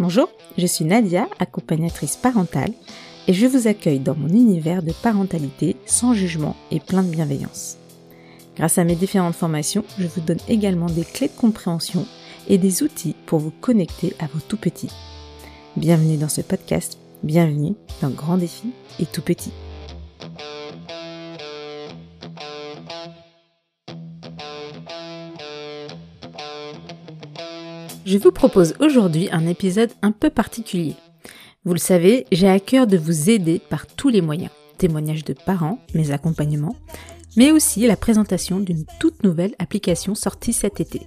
Bonjour, je suis Nadia, accompagnatrice parentale, et je vous accueille dans mon univers de parentalité sans jugement et plein de bienveillance. Grâce à mes différentes formations, je vous donne également des clés de compréhension et des outils pour vous connecter à vos tout petits. Bienvenue dans ce podcast, bienvenue dans Grand Défi et Tout Petit. Je vous propose aujourd'hui un épisode un peu particulier. Vous le savez, j'ai à cœur de vous aider par tous les moyens. Témoignages de parents, mes accompagnements, mais aussi la présentation d'une toute nouvelle application sortie cet été,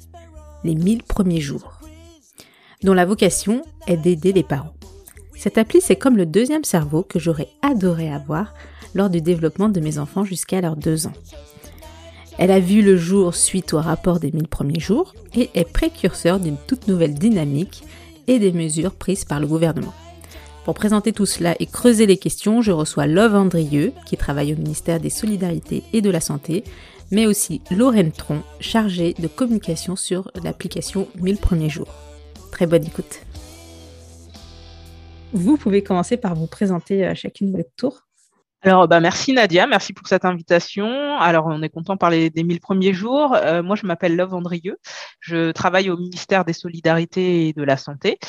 les 1000 premiers jours, dont la vocation est d'aider les parents. Cette appli, c'est comme le deuxième cerveau que j'aurais adoré avoir lors du développement de mes enfants jusqu'à leurs deux ans. Elle a vu le jour suite au rapport des 1000 premiers jours et est précurseur d'une toute nouvelle dynamique et des mesures prises par le gouvernement. Pour présenter tout cela et creuser les questions, je reçois Love Andrieux, qui travaille au ministère des Solidarités et de la Santé, mais aussi Lorraine Tron, chargée de communication sur l'application 1000 premiers jours. Très bonne écoute. Vous pouvez commencer par vous présenter à chacune de votre tour. Alors, bah, merci Nadia, merci pour cette invitation. Alors, on est content de parler des 1000 premiers jours. Euh, moi, je m'appelle Love Andrieux. Je travaille au ministère des Solidarités et de la Santé.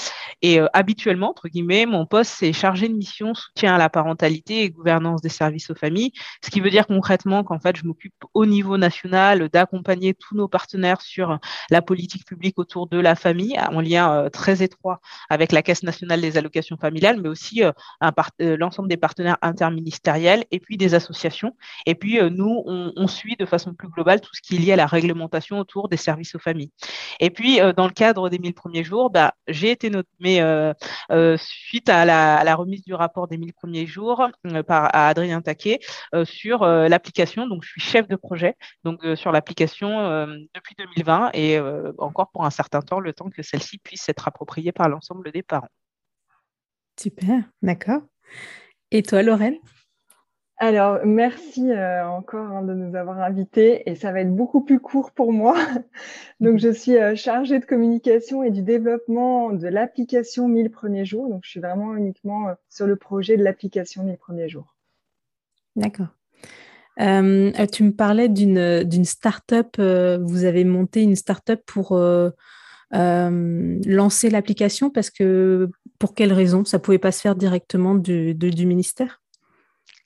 Et euh, habituellement, entre guillemets, mon poste, c'est chargé de mission soutien à la parentalité et gouvernance des services aux familles. Ce qui veut dire concrètement qu'en fait, je m'occupe au niveau national d'accompagner tous nos partenaires sur la politique publique autour de la famille, en lien euh, très étroit avec la Caisse nationale des allocations familiales, mais aussi l'ensemble des partenaires interministériels et puis des associations. Et puis, euh, nous, on, suit de façon plus globale tout ce qui est lié à la réglementation autour des services aux familles. Et puis, euh, dans le cadre des 1000 premiers jours, bah, j'ai été nommée euh, suite à la, remise du rapport des 1000 premiers jours par à Adrien Taquet sur l'application. Donc, je suis chef de projet donc sur l'application depuis 2020 et encore pour un certain temps, le temps que celle-ci puisse être appropriée par l'ensemble des parents. Super, d'accord. Et toi, Lorraine? Alors, merci euh, encore hein, de nous avoir invités et ça va être beaucoup plus court pour moi. donc, je suis euh, chargée de communication et du développement de l'application 1000 premiers jours. Donc, je suis vraiment uniquement euh, sur le projet de l'application 1000 premiers jours. D'accord. tu me parlais d'une start-up. vous avez monté une start-up pour lancer l'application parce que pour quelle raison? Ça ne pouvait pas se faire directement du ministère?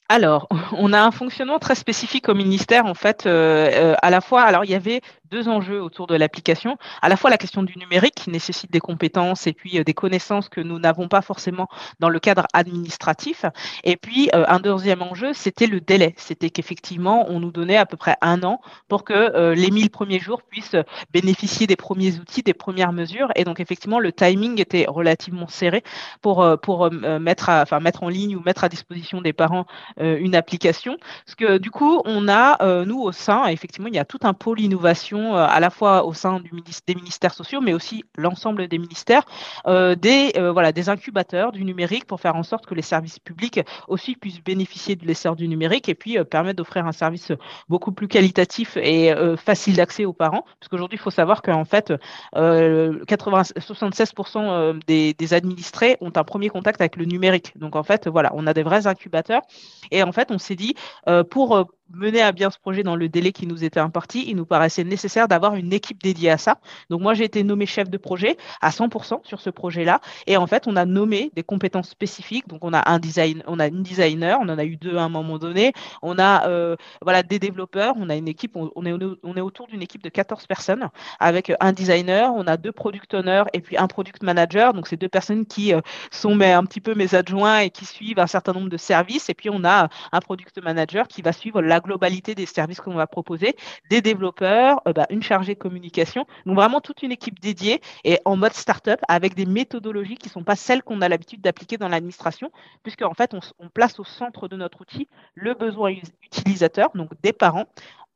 Alors, on a un fonctionnement très spécifique au ministère, en fait, euh, euh, à la fois, alors il y avait deux enjeux autour de l'application, à la fois la question du numérique qui nécessite des compétences et puis euh, des connaissances que nous n'avons pas forcément dans le cadre administratif, et puis un deuxième enjeu, c'était le délai, c'était qu'effectivement, on nous donnait à peu près un an pour que les 1000 premiers jours puissent bénéficier des premiers outils, des premières mesures, et donc effectivement, le timing était relativement serré pour, pour mettre, enfin, mettre en ligne ou mettre à disposition des parents euh, une application. Parce que du coup, on a, euh, nous, au sein, effectivement, il y a tout un pôle innovation, euh, à la fois au sein du des ministères sociaux, mais aussi l'ensemble des ministères, des, voilà, des incubateurs du numérique pour faire en sorte que les services publics aussi puissent bénéficier de l'essor du numérique et puis permettre d'offrir un service beaucoup plus qualitatif et facile d'accès aux parents. Parce qu'aujourd'hui, il faut savoir qu'en fait, 80, 76% des, administrés ont un premier contact avec le numérique. Donc, en fait, voilà, on a des vrais incubateurs. Et en fait, on s'est dit, euh, pour euh, mener à bien ce projet dans le délai qui nous était imparti, il nous paraissait nécessaire d'avoir une équipe dédiée à ça. Donc moi, j'ai été nommé chef de projet à 100% sur ce projet-là. Et en fait, on a nommé des compétences spécifiques. Donc on a un design, on a une designer, on en a eu deux à un moment donné. On a euh, voilà des développeurs. On a une équipe, on, est on est autour d'une équipe de 14 personnes avec un designer. On a deux product owners et puis un product manager. Donc c'est deux personnes qui euh, sont mais, un petit peu mes adjoints et qui suivent un certain nombre de services. Et puis on a un product manager qui va suivre la la globalité des services qu'on va proposer, des développeurs, euh, bah, une chargée communication. Donc vraiment toute une équipe dédiée et en mode startup avec des méthodologies qui ne sont pas celles qu'on a l'habitude d'appliquer dans l'administration, puisque en fait on, place au centre de notre outil le besoin utilisateur, donc des parents,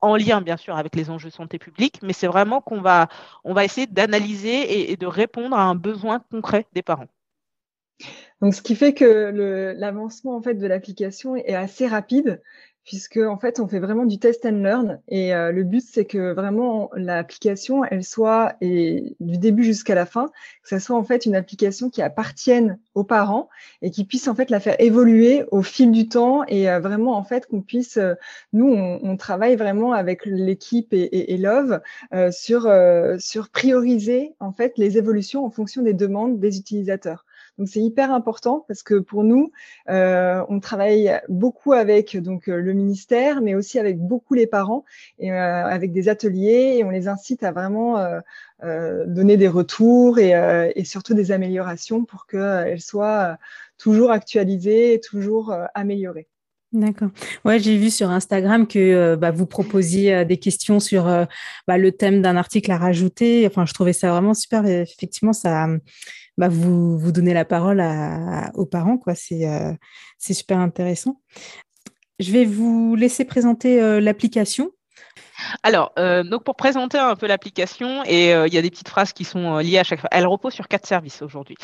en lien bien sûr avec les enjeux de santé publique, mais c'est vraiment qu'on va, on va essayer d'analyser et, de répondre à un besoin concret des parents. Donc, ce qui fait que l'avancement en fait de l'application est assez rapide puisque en fait on fait vraiment du test and learn. Et euh, le but c'est que vraiment l'application elle soit et du début jusqu'à la fin que ça soit en fait une application qui appartienne aux parents et qui puisse en fait la faire évoluer au fil du temps et euh, vraiment en fait qu'on puisse euh, nous on, travaille vraiment avec l'équipe et, et, et, Love sur sur prioriser en fait les évolutions en fonction des demandes des utilisateurs donc c'est hyper important parce que pour nous, euh, on travaille beaucoup avec donc euh, le ministère, mais aussi avec beaucoup les parents et euh, avec des ateliers et on les incite à vraiment donner des retours et, et, surtout des améliorations pour qu'elles soient toujours actualisées et toujours améliorées. D'accord. Ouais, j'ai vu sur Instagram que bah, vous proposiez des questions sur bah, le thème d'un article à rajouter. Enfin, je trouvais ça vraiment super. Effectivement, ça, bah, vous, vous donnez la parole aux parents. quoi. C'est euh, super intéressant. Je vais vous laisser présenter euh, l'application alors, euh, donc pour présenter un peu l'application, et euh, il y a des petites phrases qui sont euh, liées à chaque fois. Elle repose sur quatre services aujourd'hui.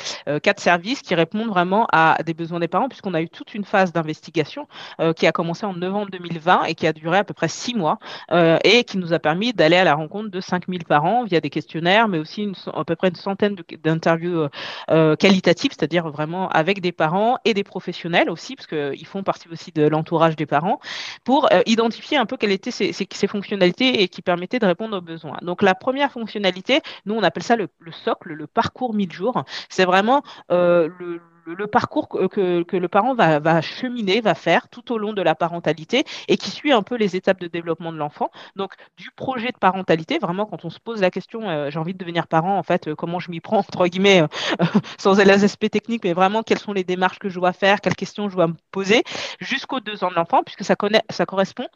quatre services qui répondent vraiment à des besoins des parents, puisqu'on a eu toute une phase d'investigation qui a commencé en novembre 2020 et qui a duré à peu près six mois, et qui nous a permis d'aller à la rencontre de 5000 parents via des questionnaires, mais aussi à peu près une centaine d'interviews qualitatives, c'est-à-dire vraiment avec des parents et des professionnels aussi, parce qu'ils font partie aussi de l'entourage des parents, pour identifier un peu quelles étaient ces fonctionnalités et qui permettait de répondre aux besoins. Donc la première fonctionnalité, nous on appelle ça le, socle, le parcours 1000 jours. C'est vraiment euh, le le, parcours que, que, le parent va, va, cheminer, va faire tout au long de la parentalité et qui suit un peu les étapes de développement de l'enfant. Donc, du projet de parentalité, vraiment, quand on se pose la question, euh, j'ai envie de devenir parent, en fait, euh, comment je m'y prends, entre guillemets, euh, sans les aspects techniques, mais vraiment, quelles sont les démarches que je dois faire, quelles questions je dois me poser, jusqu'aux deux ans de l'enfant, puisque ça, connaît, ça correspond,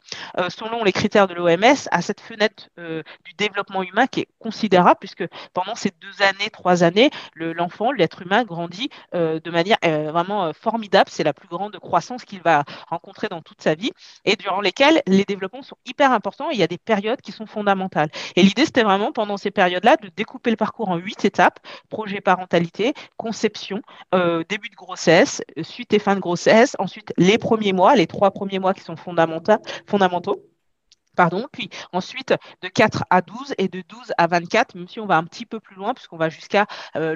selon les critères de l'OMS, à cette fenêtre du développement humain qui est considérable, puisque pendant ces deux années, trois années, l'enfant, l'être humain grandit de manière euh, vraiment euh, formidable. C'est la plus grande croissance qu'il va rencontrer dans toute sa vie et durant lesquelles les développements sont hyper importants. il y a des périodes qui sont fondamentales. Et l'idée, c'était vraiment pendant ces périodes-là de découper le parcours en huit étapes projet parentalité, conception, euh, début de grossesse, suite et fin de grossesse, ensuite les premiers mois, les trois premiers mois qui sont fondamentaux Pardon, puis ensuite de 4 à 12 et de 12 à 24, même si on va un petit peu plus loin, puisqu'on va jusqu'à euh,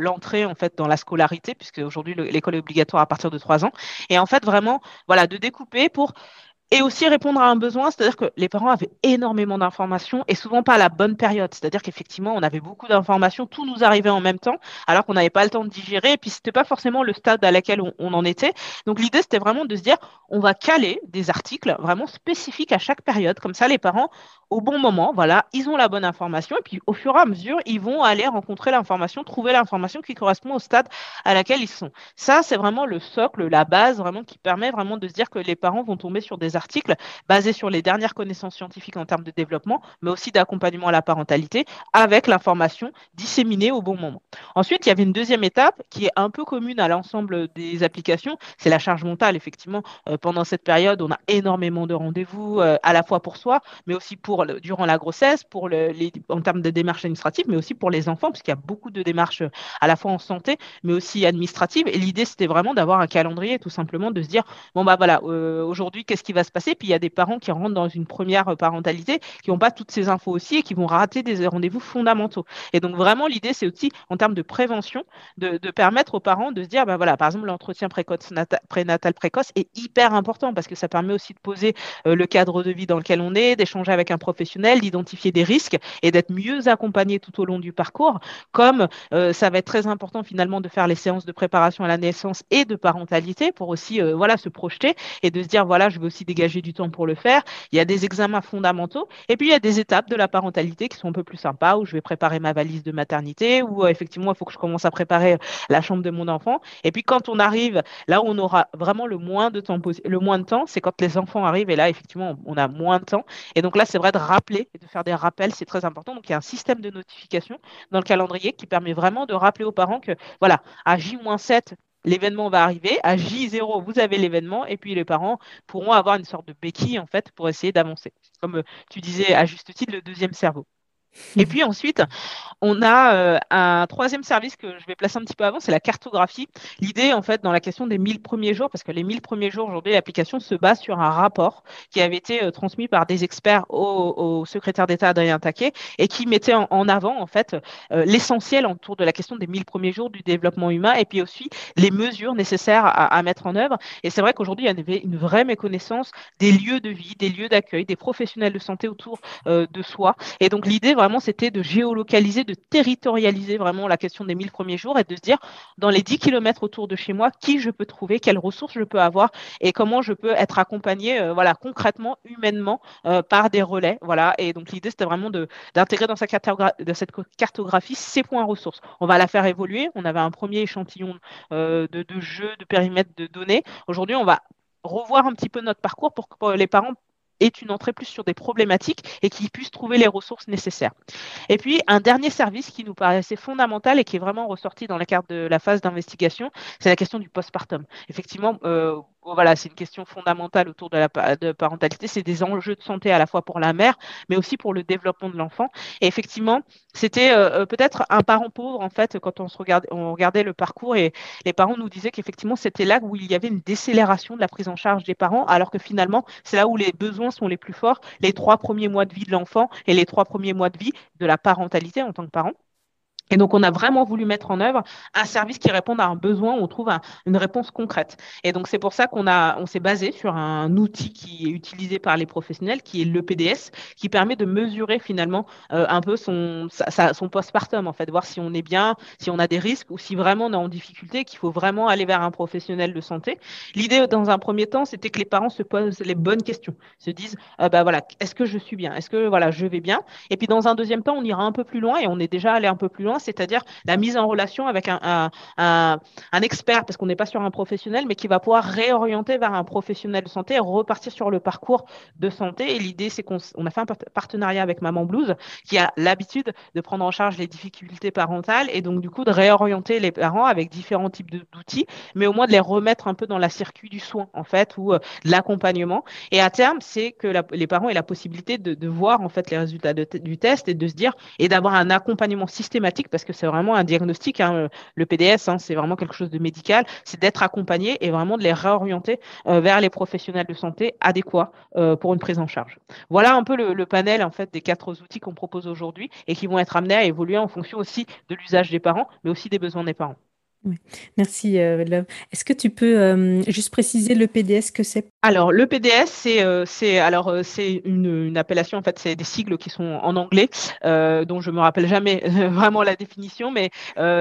l'entrée en fait dans la scolarité, puisque aujourd'hui l'école est obligatoire à partir de 3 ans. Et en fait, vraiment, voilà, de découper pour et aussi répondre à un besoin, c'est-à-dire que les parents avaient énormément d'informations et souvent pas à la bonne période. C'est-à-dire qu'effectivement, on avait beaucoup d'informations, tout nous arrivait en même temps, alors qu'on n'avait pas le temps de digérer, et puis c'était pas forcément le stade à laquelle on, en était. Donc l'idée, c'était vraiment de se dire, on va caler des articles vraiment spécifiques à chaque période, comme ça, les parents, au bon moment, voilà, ils ont la bonne information, et puis au fur et à mesure, ils vont aller rencontrer l'information, trouver l'information qui correspond au stade à laquelle ils sont. Ça, c'est vraiment le socle, la base, vraiment qui permet vraiment de se dire que les parents vont tomber sur des articles basés sur les dernières connaissances scientifiques en termes de développement, mais aussi d'accompagnement à la parentalité, avec l'information disséminée au bon moment. Ensuite, il y avait une deuxième étape qui est un peu commune à l'ensemble des applications, c'est la charge mentale. Effectivement, euh, pendant cette période, on a énormément de rendez-vous, euh, à la fois pour soi, mais aussi pour durant la grossesse, pour le, en termes de démarches administratives, mais aussi pour les enfants, puisqu'il y a beaucoup de démarches euh, à la fois en santé, mais aussi administratives. Et l'idée, c'était vraiment d'avoir un calendrier, tout simplement, de se dire, bon, bah voilà, aujourd'hui, qu'est-ce qui va se passer Puis il y a des parents qui rentrent dans une première parentalité, qui n'ont pas toutes ces infos aussi et qui vont rater des rendez-vous fondamentaux. Et donc, vraiment, l'idée, c'est aussi, en termes de prévention, de, permettre aux parents de se dire, bah voilà, par exemple, l'entretien prénatal précoce est hyper important parce que ça permet aussi de poser euh, le cadre de vie dans lequel on est, d'échanger avec un professionnel, d'identifier des risques et d'être mieux accompagné tout au long du parcours. Comme euh, ça va être très important finalement de faire les séances de préparation à la naissance et de parentalité pour aussi euh, voilà se projeter et de se dire voilà, je vais aussi dégager du temps pour le faire. Il y a des examens fondamentaux et puis il y a des étapes de la parentalité qui sont un peu plus sympas où je vais préparer ma valise de maternité où euh, effectivement il faut que je commence à préparer la chambre de mon enfant. Et puis quand on arrive là où on aura vraiment le moins de temps le moins de temps, c'est quand les enfants arrivent et là effectivement on a moins de temps. Et donc là c'est vrai de rappeler et de faire des rappels, c'est très important. Donc il y a un système de notification dans le calendrier qui permet vraiment de rappeler aux parents que voilà, à J-7, l'événement va arriver, à J0, vous avez l'événement, et puis les parents pourront avoir une sorte de béquille en fait pour essayer d'avancer. Comme euh, tu disais à juste titre, le deuxième cerveau. Et puis ensuite, on a euh, un troisième service que je vais placer un petit peu avant, c'est la cartographie. L'idée, en fait, dans la question des 1000 premiers jours, parce que les 1000 premiers jours, aujourd'hui, l'application se base sur un rapport qui avait été euh, transmis par des experts au, secrétaire d'État Adrien Taquet et qui mettait en, avant, en fait, euh, l'essentiel autour de la question des 1000 premiers jours du développement humain et puis aussi les mesures nécessaires à, mettre en œuvre. Et c'est vrai qu'aujourd'hui, il y avait une vraie méconnaissance des lieux de vie, des lieux d'accueil, des professionnels de santé autour de soi. Et donc, l'idée, vraiment, c'était de géolocaliser de territorialiser vraiment la question des 1000 premiers jours et de se dire, dans les 10 kilomètres autour de chez moi, qui je peux trouver, quelles ressources je peux avoir et comment je peux être accompagné euh, voilà, concrètement, humainement, euh, par des relais. Voilà. Et donc, l'idée, c'était vraiment d'intégrer dans, sa cette cartographie ces points ressources. On va la faire évoluer. On avait un premier échantillon euh, de, jeux, de périmètres de données. Aujourd'hui, on va revoir un petit peu notre parcours pour que les parents est une entrée plus sur des problématiques et qui puissent trouver les ressources nécessaires. Et puis, un dernier service qui nous paraissait fondamental et qui est vraiment ressorti dans la carte de la phase d'investigation, c'est la question du postpartum. Effectivement, euh, voilà, c'est une question fondamentale autour de la de parentalité. C'est des enjeux de santé à la fois pour la mère, mais aussi pour le développement de l'enfant. Et effectivement, c'était euh, euh, peut-être un parent pauvre en fait quand on se regardait, on regardait le parcours et les parents nous disaient qu'effectivement c'était là où il y avait une décélération de la prise en charge des parents, alors que finalement c'est là où les besoins sont les plus forts, les trois premiers mois de vie de l'enfant et les trois premiers mois de vie de la parentalité en tant que parent. Et donc, on a vraiment voulu mettre en œuvre un service qui réponde à un besoin où on trouve une réponse concrète. Et donc, c'est pour ça qu'on a, on s'est basé sur un outil qui est utilisé par les professionnels, qui est l'EPDS, qui permet de mesurer finalement euh, un peu son, sa, son postpartum, en fait, voir si on est bien, si on a des risques ou si vraiment on est en difficulté, qu'il faut vraiment aller vers un professionnel de santé. L'idée, dans un premier temps, c'était que les parents se posent les bonnes questions, se disent, euh, bah voilà, est-ce que je suis bien, est-ce que voilà, je vais bien? Et puis, dans un deuxième temps, on ira un peu plus loin et on est déjà allé un peu plus loin c'est-à-dire la mise en relation avec un, expert, parce qu'on n'est pas sur un professionnel, mais qui va pouvoir réorienter vers un professionnel de santé et repartir sur le parcours de santé. Et l'idée, c'est qu'on a fait un partenariat avec Maman Blues, qui a l'habitude de prendre en charge les difficultés parentales et donc du coup de réorienter les parents avec différents types d'outils, mais au moins de les remettre un peu dans la circuit du soin, en fait, ou euh, de l'accompagnement. Et à terme, c'est que les parents aient la possibilité de, voir en fait les résultats du test et de se dire et d'avoir un accompagnement systématique parce que c'est vraiment un diagnostic. Hein, le PDS, hein, c'est vraiment quelque chose de médical. C'est d'être accompagné et vraiment de les réorienter euh, vers les professionnels de santé adéquats euh, pour une prise en charge. Voilà un peu le, panel en fait des quatre outils qu'on propose aujourd'hui et qui vont être amenés à évoluer en fonction aussi de l'usage des parents, mais aussi des besoins des parents. Merci, euh, Love. Est-ce que tu peux euh, juste préciser le PDS que c'est? Alors, le PDS, c'est euh, c'est alors c'est une, appellation en fait, c'est des sigles qui sont en anglais, dont je me rappelle jamais vraiment la définition, mais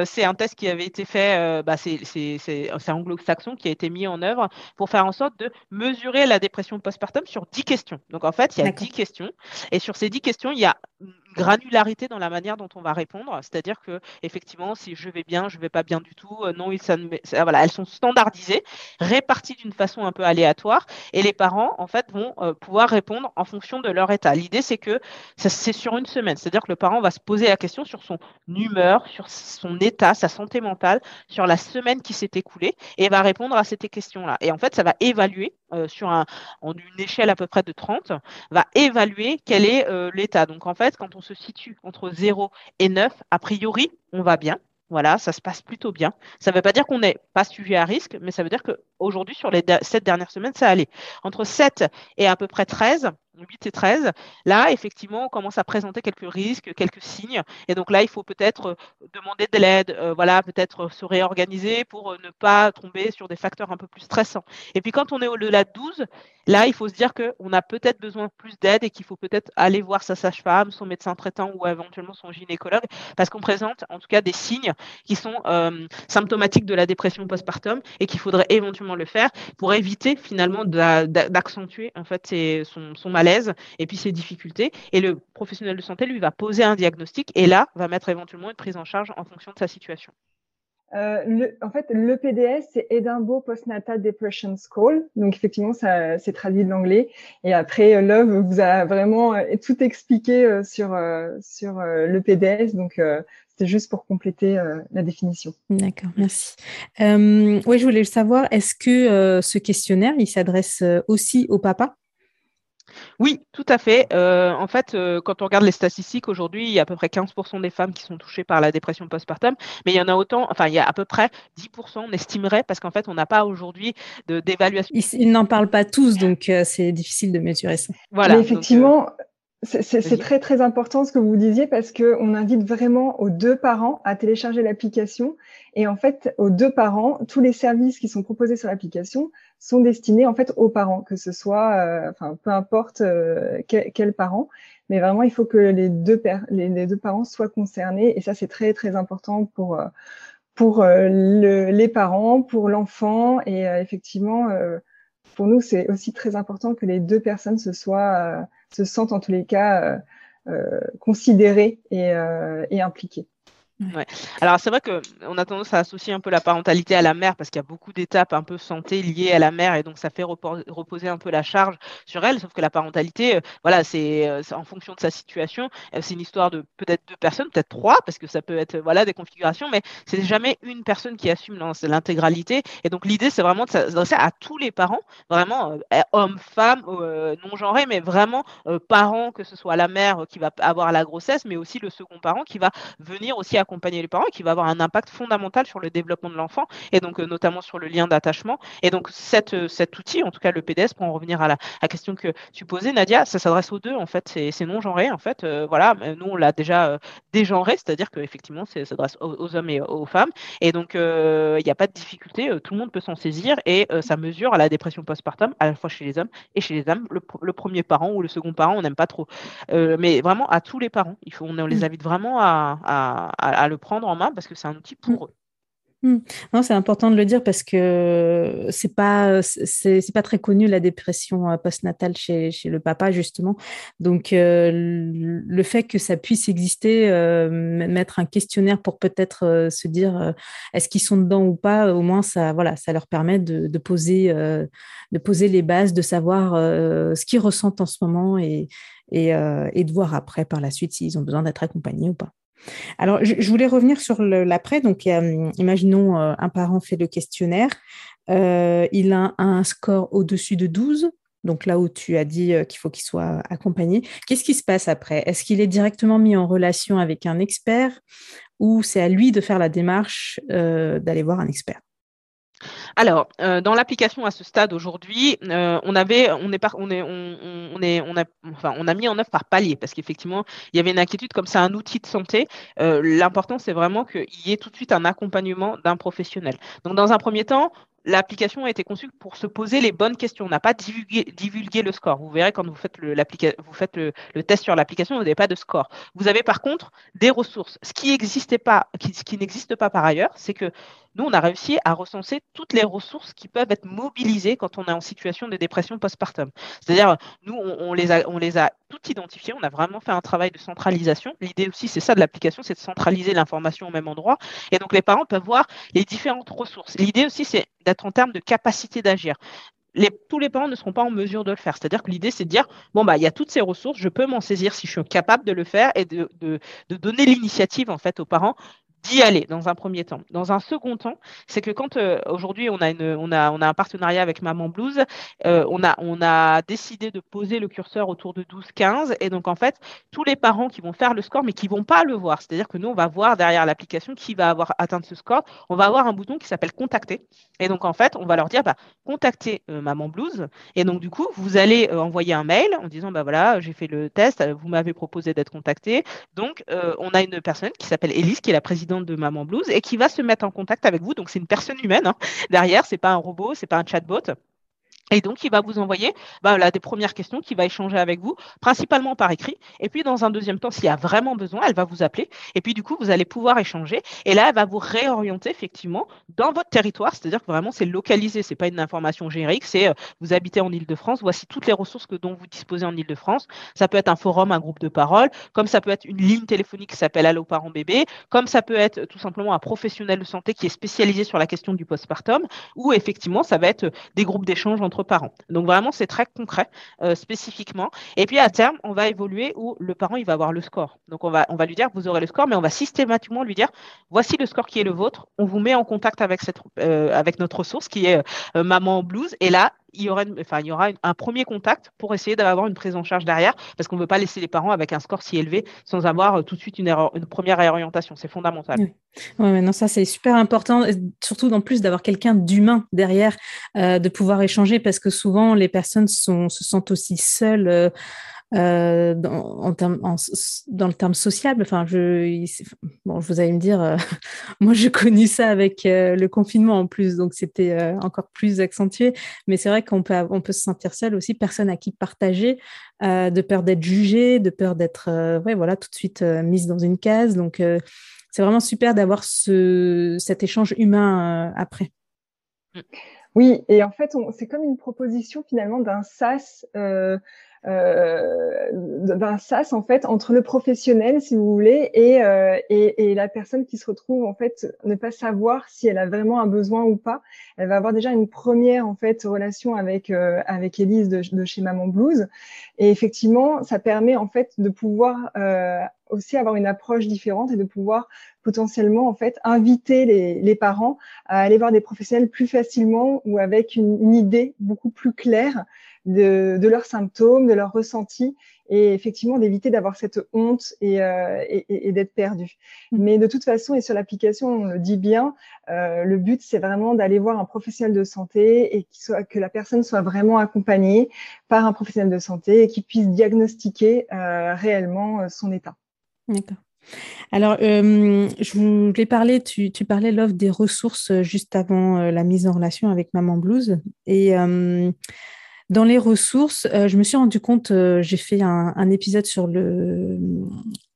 c'est un test qui avait été fait, bah, c'est anglo-saxon qui a été mis en œuvre pour faire en sorte de mesurer la dépression postpartum sur 10 questions. Donc en fait, il y a 10 questions, et sur ces 10 questions, il y a granularité dans la manière dont on va répondre, c'est-à-dire que effectivement, si je vais bien, je vais pas bien du tout, euh, non, elles sont standardisées, réparties d'une façon un peu aléatoire, et les parents en fait vont euh, pouvoir répondre en fonction de leur état. L'idée c'est que c'est sur une semaine, c'est-à-dire que le parent va se poser la question sur son humeur, sur son état, sa santé mentale, sur la semaine qui s'est écoulée, et va répondre à ces questions-là. Et en fait, ça va évaluer euh, sur un, en une échelle à peu près de 30, va évaluer quel est l'état. Donc en fait, quand on se situe entre 0 et 9, a priori, on va bien. Voilà, ça se passe plutôt bien. Ça ne veut pas dire qu'on n'est pas sujet à risque, mais ça veut dire qu'aujourd'hui, sur les sept dernières semaines, ça allait. Entre 7 et à peu près 13, 8 et 13, là, effectivement, on commence à présenter quelques risques, quelques signes. Et donc là, il faut peut-être euh, demander de l'aide, euh, voilà, peut-être se réorganiser pour euh, ne pas tomber sur des facteurs un peu plus stressants. Et puis quand on est au-delà de 12, là, il faut se dire qu'on a peut-être besoin de plus d'aide et qu'il faut peut-être aller voir sa sage-femme, son médecin traitant ou éventuellement son gynécologue, parce qu'on présente en tout cas des signes qui sont symptomatiques de la dépression postpartum et qu'il faudrait éventuellement le faire pour éviter finalement d'accentuer en fait son, son et puis ses difficultés. Et le professionnel de santé, lui, va poser un diagnostic et là, va mettre éventuellement une prise en charge en fonction de sa situation. Euh, le, en fait, le PDS, c'est Edinburgh Postnatal Depression School. Donc, effectivement, ça, c'est traduit de l'anglais. Et après, Love vous a vraiment euh, tout expliqué euh, sur, sur le PDS. Donc, c'était juste pour compléter la définition. D'accord, merci. oui, je voulais le savoir, est-ce que ce questionnaire, il s'adresse aussi au papa? Oui, tout à fait. Euh, en fait, euh, quand on regarde les statistiques aujourd'hui, il y a à peu près 15% des femmes qui sont touchées par la dépression postpartum, mais il y en a autant, enfin, il y a à peu près 10%, on estimerait, parce qu'en fait, on n'a pas aujourd'hui d'évaluation. Ils, n'en parlent pas tous, donc euh, c'est difficile de mesurer ça. Voilà. Mais effectivement, c'est très très important ce que vous disiez parce que on invite vraiment aux deux parents à télécharger l'application. Et en fait aux deux parents tous les services qui sont proposés sur l'application sont destinés en fait aux parents que ce soit euh, enfin peu importe euh, quel, parent. Mais vraiment il faut que les deux les, deux parents soient concernés. Et ça c'est très très important pour euh, pour le, les parents pour l'enfant. Et effectivement pour nous c'est aussi très important que les deux personnes se soient se sentent en tous les cas euh, euh, considérés et, euh, et impliqués. Alors c'est vrai qu'on a tendance à associer un peu la parentalité à la mère parce qu'il y a beaucoup d'étapes un peu santé liées à la mère et donc ça fait reposer un peu la charge sur elle. Sauf que la parentalité, euh, voilà, c'est euh, en fonction de sa situation. Euh, c'est une histoire de peut-être deux personnes, peut-être trois parce que ça peut être voilà des configurations, mais c'est jamais une personne qui assume l'intégralité. Et donc l'idée c'est vraiment de s'adresser à tous les parents, vraiment hommes, femmes, non genrés, mais vraiment parents que ce soit la mère qui va avoir la grossesse, mais aussi le second parent qui va venir aussi accompagner les parents qui va avoir un impact fondamental sur le développement de l'enfant et donc euh, notamment sur le lien d'attachement. Et donc cette, euh, cet outil, en tout cas le PDS, pour en revenir à la, question que tu posais, Nadia, ça s'adresse aux deux en fait, c'est non genré en fait. Euh, voilà, nous on l'a déjà dégenré, c'est-à-dire qu'effectivement ça s'adresse aux, hommes et aux femmes. Et donc il n'y a pas de difficulté, tout le monde peut s'en saisir et ça mesure à la dépression postpartum à la fois chez les hommes et chez les femmes. Le, premier parent ou le second parent, on n'aime pas trop, mais vraiment à tous les parents. Il faut, on, les mmh. invite vraiment à, à à le prendre en main parce que c'est un outil pour mm. eux. Mm. Non, c'est important de le dire parce que c'est pas c'est pas très connu la dépression euh, postnatale chez, chez le papa justement. Donc euh, le fait que ça puisse exister, euh, mettre un questionnaire pour peut-être se dire est-ce qu'ils sont dedans ou pas, au moins ça voilà ça leur permet de, de poser de poser les bases, de savoir ce qu'ils ressentent en ce moment et et, et de voir après par la suite s'ils ont besoin d'être accompagnés ou pas. Alors, je, voulais revenir sur l'après. Donc, imaginons euh, un parent fait le questionnaire. Euh, il a un score au-dessus de 12. Donc là où tu as dit euh, qu'il faut qu'il soit accompagné. Qu'est-ce qui se passe après? Est-ce qu'il est directement mis en relation avec un expert ou c'est à lui de faire la démarche d'aller voir un expert? Alors, euh, dans l'application à ce stade aujourd'hui, euh, on avait, on est, on est, on, est, on a, enfin, on a mis en œuvre par palier parce qu'effectivement, il y avait une inquiétude comme c'est un outil de santé. Euh, l'important, c'est vraiment qu'il y ait tout de suite un accompagnement d'un professionnel. Donc, dans un premier temps, l'application a été conçue pour se poser les bonnes questions. On n'a pas divulgué, le score. Vous verrez quand vous faites le, vous faites le, test sur l'application, vous n'avez pas de score. Vous avez par contre des ressources. Ce qui n'existe pas, qui n'existe pas par ailleurs, c'est que nous, on a réussi à recenser toutes les ressources qui peuvent être mobilisées quand on est en situation de dépression postpartum. C'est-à-dire, nous, on, les a, toutes identifiées. On a vraiment fait un travail de centralisation. L'idée aussi, c'est ça de l'application, c'est de centraliser l'information au même endroit. Et donc, les parents peuvent voir les différentes ressources. L'idée aussi, c'est d'être en termes de capacité d'agir. Tous les parents ne seront pas en mesure de le faire. C'est-à-dire que l'idée, c'est de dire, bon, bah, il y a toutes ces ressources, je peux m'en saisir si je suis capable de le faire et de, de, de donner l'initiative, en fait, aux parents d'y aller dans un premier temps. Dans un second temps, c'est que quand euh, aujourd'hui on a un partenariat avec Maman Blues, euh, on a, on a décidé de poser le curseur autour de 12-15 et donc en fait tous les parents qui vont faire le score mais qui vont pas le voir, c'est-à-dire que nous on va voir derrière l'application qui va avoir atteint ce score, on va avoir un bouton qui s'appelle contacter. Et donc en fait on va leur dire bah contactez euh, Maman Blues. Et donc du coup vous allez envoyer un mail en disant bah voilà j'ai fait le test, vous m'avez proposé d'être contacté, donc on a une personne qui s'appelle Elise qui est la présidente de Maman Blues et qui va se mettre en contact avec vous. Donc c'est une personne humaine hein. derrière, c'est pas un robot, c'est pas un chatbot. Et donc, il va vous envoyer bah, là, des premières questions qu'il va échanger avec vous, principalement par écrit. Et puis, dans un deuxième temps, s'il y a vraiment besoin, elle va vous appeler. Et puis, du coup, vous allez pouvoir échanger. Et là, elle va vous réorienter effectivement dans votre territoire. C'est-à-dire que vraiment, c'est localisé. C'est pas une information générique. C'est euh, vous habitez en Ile-de-France. Voici toutes les ressources que, dont vous disposez en Ile-de-France. Ça peut être un forum, un groupe de parole, comme ça peut être une ligne téléphonique qui s'appelle Allo parents bébé, comme ça peut être tout simplement un professionnel de santé qui est spécialisé sur la question du postpartum, ou effectivement, ça va être des groupes d'échange entre parents. Donc vraiment, c'est très concret, euh, spécifiquement. Et puis à terme, on va évoluer où le parent, il va avoir le score. Donc on va, on va lui dire, vous aurez le score, mais on va systématiquement lui dire, voici le score qui est le vôtre. On vous met en contact avec, cette, euh, avec notre ressource qui est euh, Maman Blues. Et là, il y aura, un premier contact pour essayer d'avoir une prise en charge derrière, parce qu'on ne veut pas laisser les parents avec un score si élevé sans avoir tout de suite une, première réorientation. C'est fondamental. Oui. non, ça c'est super important, surtout en plus d'avoir quelqu'un d'humain derrière, de pouvoir échanger, parce que souvent les personnes se sentent aussi seules. Euh, terme, dans le terme sociable. Enfin, je, bon, vous allez me dire, euh, moi j'ai connu ça avec euh, le confinement en plus, donc c'était encore plus accentué. Mais c'est vrai qu'on peut, on peut se sentir seul aussi, personne à qui partager, de peur d'être jugé, de peur d'être, ouais, voilà, tout de suite mise dans une case. Donc c'est vraiment super d'avoir ce, cet échange humain après. Oui, et en fait, c'est comme une proposition finalement d'un SAS euh, euh, d'un sas en fait entre le professionnel, si vous voulez, et, euh, et, et, la personne qui se retrouve en fait ne pas savoir si elle a vraiment un besoin ou pas. Elle va avoir déjà une première en fait relation avec euh, avec Elise de, chez Maman Blues, et effectivement, ça permet en fait de pouvoir euh, aussi avoir une approche différente et de pouvoir potentiellement en fait inviter les, les, parents à aller voir des professionnels plus facilement ou avec une, une idée beaucoup plus claire de, de, leurs symptômes, de leurs ressentis, et effectivement d'éviter d'avoir cette honte et, euh, et, et d'être perdu. Mmh. Mais de toute façon, et sur l'application, on le dit bien, euh, le but c'est vraiment d'aller voir un professionnel de santé et soit, que la personne soit vraiment accompagnée par un professionnel de santé et qui puisse diagnostiquer euh, réellement son état. D'accord. Alors, euh, je voulais parler, tu, tu parlais l'offre des ressources juste avant euh, la mise en relation avec Maman Blues. Et euh, dans les ressources, euh, je me suis rendu compte, euh, j'ai fait un, épisode sur le,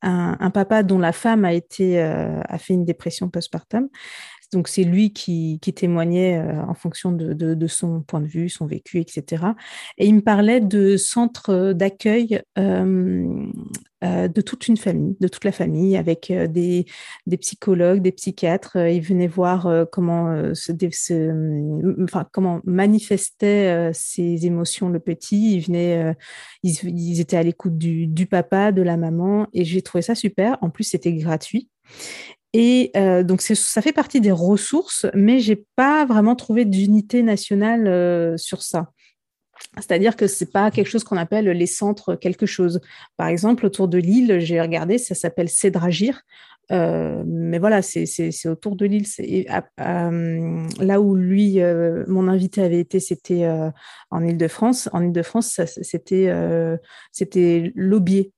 un, un, papa dont la femme a, été, euh, a fait une dépression postpartum. Donc, c'est lui qui, témoignait euh, en fonction de, son point de vue, son vécu, etc. Et il me parlait de centres d'accueil euh, euh, de toute une famille, de toute la famille, avec euh, des, psychologues, des psychiatres. ils venaient voir comment, se, enfin, comment manifestait ses émotions le petit. Ils, venaient, ils, étaient à l'écoute du papa, de la maman. Et j'ai trouvé ça super. En plus, c'était gratuit. Et euh, donc, ça fait partie des ressources, mais j'ai pas vraiment trouvé d'unité nationale euh, sur ça. C'est-à-dire que c'est pas quelque chose qu'on appelle les centres quelque chose. Par exemple, autour de Lille, j'ai regardé, ça s'appelle Cédragir. Euh, mais voilà, c'est autour de Lille. Euh, là où lui, euh, mon invité avait été, c'était euh, en Ile-de-France. En Ile-de-France, c'était Laubier.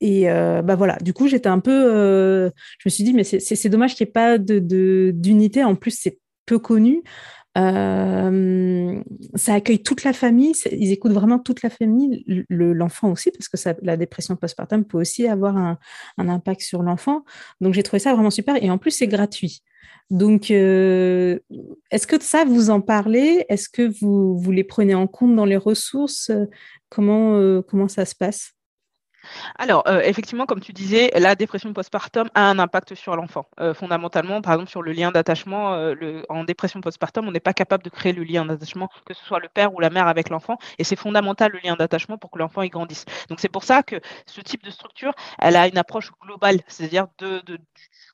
Et euh, bah voilà, du coup, j'étais un peu. Euh, je me suis dit, mais c'est dommage qu'il n'y ait pas d'unité. De, en plus, c'est peu connu. Euh, ça accueille toute la famille. Ils écoutent vraiment toute la famille, l'enfant aussi, parce que ça, la dépression postpartum peut aussi avoir un, un impact sur l'enfant. Donc, j'ai trouvé ça vraiment super. Et en plus, c'est gratuit. Donc, euh, est-ce que ça, vous en parlez? Est-ce que vous, vous les prenez en compte dans les ressources? Comment, euh, comment ça se passe? Alors, euh, effectivement, comme tu disais, la dépression postpartum a un impact sur l'enfant. Euh, fondamentalement, par exemple, sur le lien d'attachement, euh, en dépression postpartum, on n'est pas capable de créer le lien d'attachement, que ce soit le père ou la mère avec l'enfant. Et c'est fondamental le lien d'attachement pour que l'enfant y grandisse. Donc, c'est pour ça que ce type de structure, elle a une approche globale, c'est-à-dire de, de,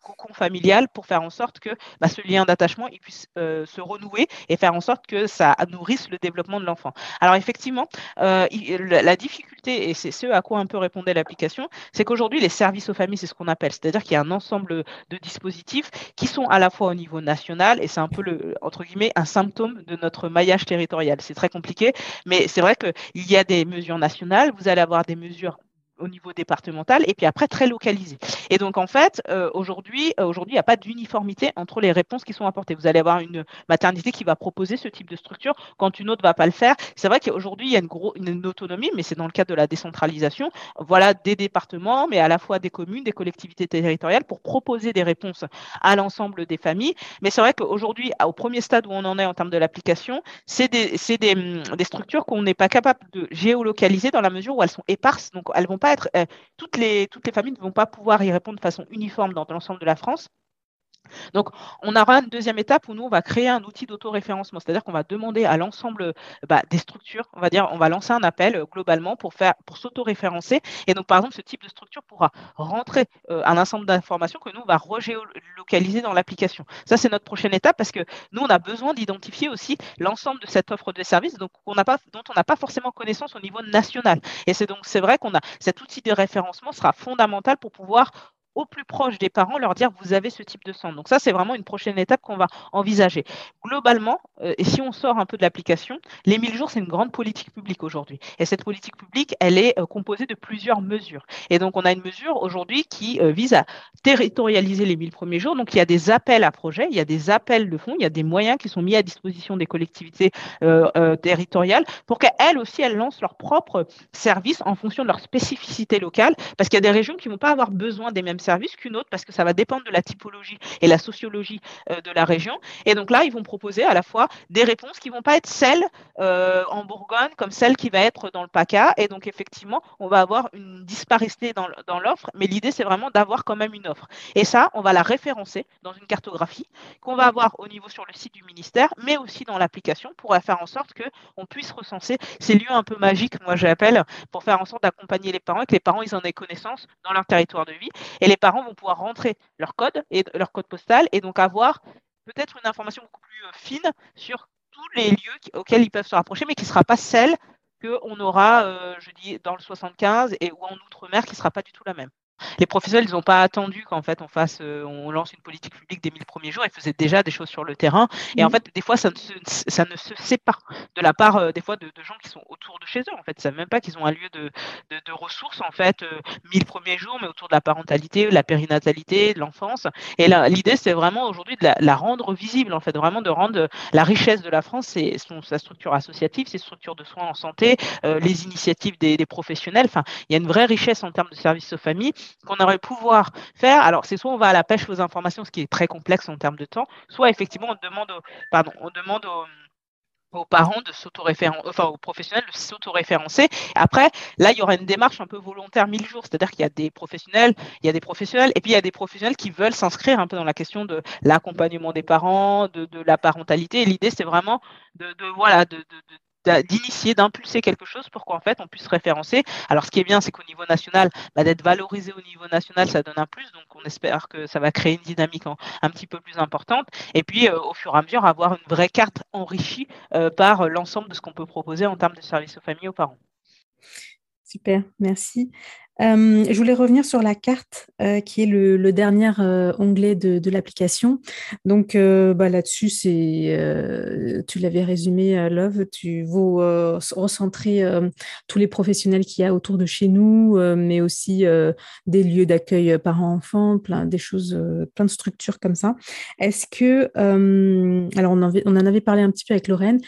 cocon familial pour faire en sorte que bah, ce lien d'attachement puisse se renouer et faire en sorte que ça nourrisse le développement de l'enfant. Alors effectivement, la difficulté, et c'est ce à quoi un peu l'application, c'est qu'aujourd'hui les services aux familles, c'est ce qu'on appelle, c'est-à-dire qu'il y a un ensemble de dispositifs qui sont à la fois au niveau national, et c'est un peu le, entre guillemets, un symptôme de notre maillage territorial. C'est très compliqué, mais c'est vrai qu'il y a des mesures nationales, vous allez avoir des mesures au niveau départemental et puis après très localisé. Et donc en fait, euh, aujourd'hui, euh, aujourd'hui, il n'y a pas d'uniformité entre les réponses qui sont apportées. Vous allez avoir une maternité qui va proposer ce type de structure quand une autre va pas le faire. C'est vrai qu'aujourd'hui, il y a une, gros, une, autonomie, mais c'est dans le cadre de la décentralisation. Voilà des départements, mais à la fois des communes, des collectivités territoriales pour proposer des réponses à l'ensemble des familles. Mais c'est vrai qu'aujourd'hui, au premier stade où on en est en termes de l'application, c'est des, des, hum, des structures qu'on n'est pas capable de géolocaliser dans la mesure où elles sont éparses, donc elles vont pas être, euh, toutes, les, toutes les familles ne vont pas pouvoir y répondre de façon uniforme dans l'ensemble de la France. Donc, on aura une deuxième étape où nous, on va créer un outil d'autoréférencement, c'est-à-dire qu'on va demander à l'ensemble bah, des structures, on va dire, on va lancer un appel euh, globalement pour faire, pour s'autoréférencer. Et donc, par exemple, ce type de structure pourra rentrer euh, un ensemble d'informations que nous, on va regéolocaliser dans l'application. Ça, c'est notre prochaine étape parce que nous, on a besoin d'identifier aussi l'ensemble de cette offre de services dont on n'a pas forcément connaissance au niveau national. Et c'est donc, c'est vrai qu'on a cet outil de référencement sera fondamental pour pouvoir au plus proche des parents, leur dire vous avez ce type de centre. Donc ça, c'est vraiment une prochaine étape qu'on va envisager. Globalement, euh, et si on sort un peu de l'application, les 1000 jours, c'est une grande politique publique aujourd'hui. Et cette politique publique, elle est euh, composée de plusieurs mesures. Et donc, on a une mesure aujourd'hui qui euh, vise à territorialiser les 1000 premiers jours. Donc, il y a des appels à projets, il y a des appels de fonds, il y a des moyens qui sont mis à disposition des collectivités territoriales pour qu'elles aussi, elles lancent leurs propres services en fonction de leur spécificité locale, parce qu'il y a des régions qui ne vont pas avoir besoin des mêmes service qu'une autre parce que ça va dépendre de la typologie et la sociologie euh, de la région. Et donc là, ils vont proposer à la fois des réponses qui vont pas être celles euh, en Bourgogne comme celles qui va être dans le PACA. Et donc effectivement, on va avoir une disparité dans, l'offre, mais l'idée c'est vraiment d'avoir quand même une offre. Et ça, on va la référencer dans une cartographie qu'on va avoir au niveau sur le site du ministère, mais aussi dans l'application pour faire en sorte que on puisse recenser ces lieux un peu magiques, moi j'appelle, pour faire en sorte d'accompagner les parents et que les parents ils en aient connaissance dans leur territoire de vie. Et les parents vont pouvoir rentrer leur code et leur code postal et donc avoir peut-être une information beaucoup plus euh, fine sur tous les lieux auxquels ils peuvent se rapprocher, mais qui ne sera pas celle qu'on aura, euh, je dis, dans le 75 et ou en Outre-mer, qui ne sera pas du tout la même les professionnels, ils n'ont pas attendu qu'en fait on fasse, euh, on lance une politique publique des 1000 premiers jours. Ils faisaient déjà des choses sur le terrain. Et en mm. fait, des fois, ça ne se, ça ne se sait pas de la part euh, des fois de, gens qui sont autour de chez eux. En fait, ils savent même pas qu'ils ont un lieu de, de, ressources en fait, 1000 euh, premiers jours, mais autour de la parentalité, de la périnatalité, de l'enfance. Et l'idée, c'est vraiment aujourd'hui de la, rendre visible, en fait, vraiment de rendre la richesse de la France, c'est sa structure associative, ses structures de soins en santé, les initiatives des, des professionnels. Enfin, il y a une vraie richesse en termes de services aux familles qu'on aurait pouvoir faire. Alors, c'est soit on va à la pêche aux informations, ce qui est très complexe en termes de temps, soit effectivement on demande, pardon, on demande aux, parents de s'autoréférencer, enfin aux professionnels de s'autoréférencer. Après, là, il y aura une démarche un peu volontaire 1000 jours, c'est-à-dire qu'il y a des professionnels, il y a des professionnels, et puis il y a des professionnels qui veulent s'inscrire un peu dans la question de l'accompagnement des parents, de, la parentalité. L'idée, c'est vraiment de voilà, de, d'initier, d'impulser quelque chose pour qu'en fait on puisse référencer. Alors ce qui est bien, c'est qu'au niveau national, bah, d'être valorisé au niveau national, ça donne un plus. Donc on espère que ça va créer une dynamique un petit peu plus importante. Et puis euh, au fur et à mesure, avoir une vraie carte enrichie euh, par l'ensemble de ce qu'on peut proposer en termes de services aux familles et aux parents. Super, merci. Euh, je voulais revenir sur la carte, euh, qui est le, dernier euh, onglet de, l'application. Donc bah, là-dessus, tu l'avais résumé, Love, tu veux recentrer tous les professionnels qu'il y a autour de chez nous, mais aussi des lieux d'accueil parents-enfants, plein choses, plein de structures comme ça. Est-ce que, alors on, on, en avait parlé un petit peu avec Lorraine,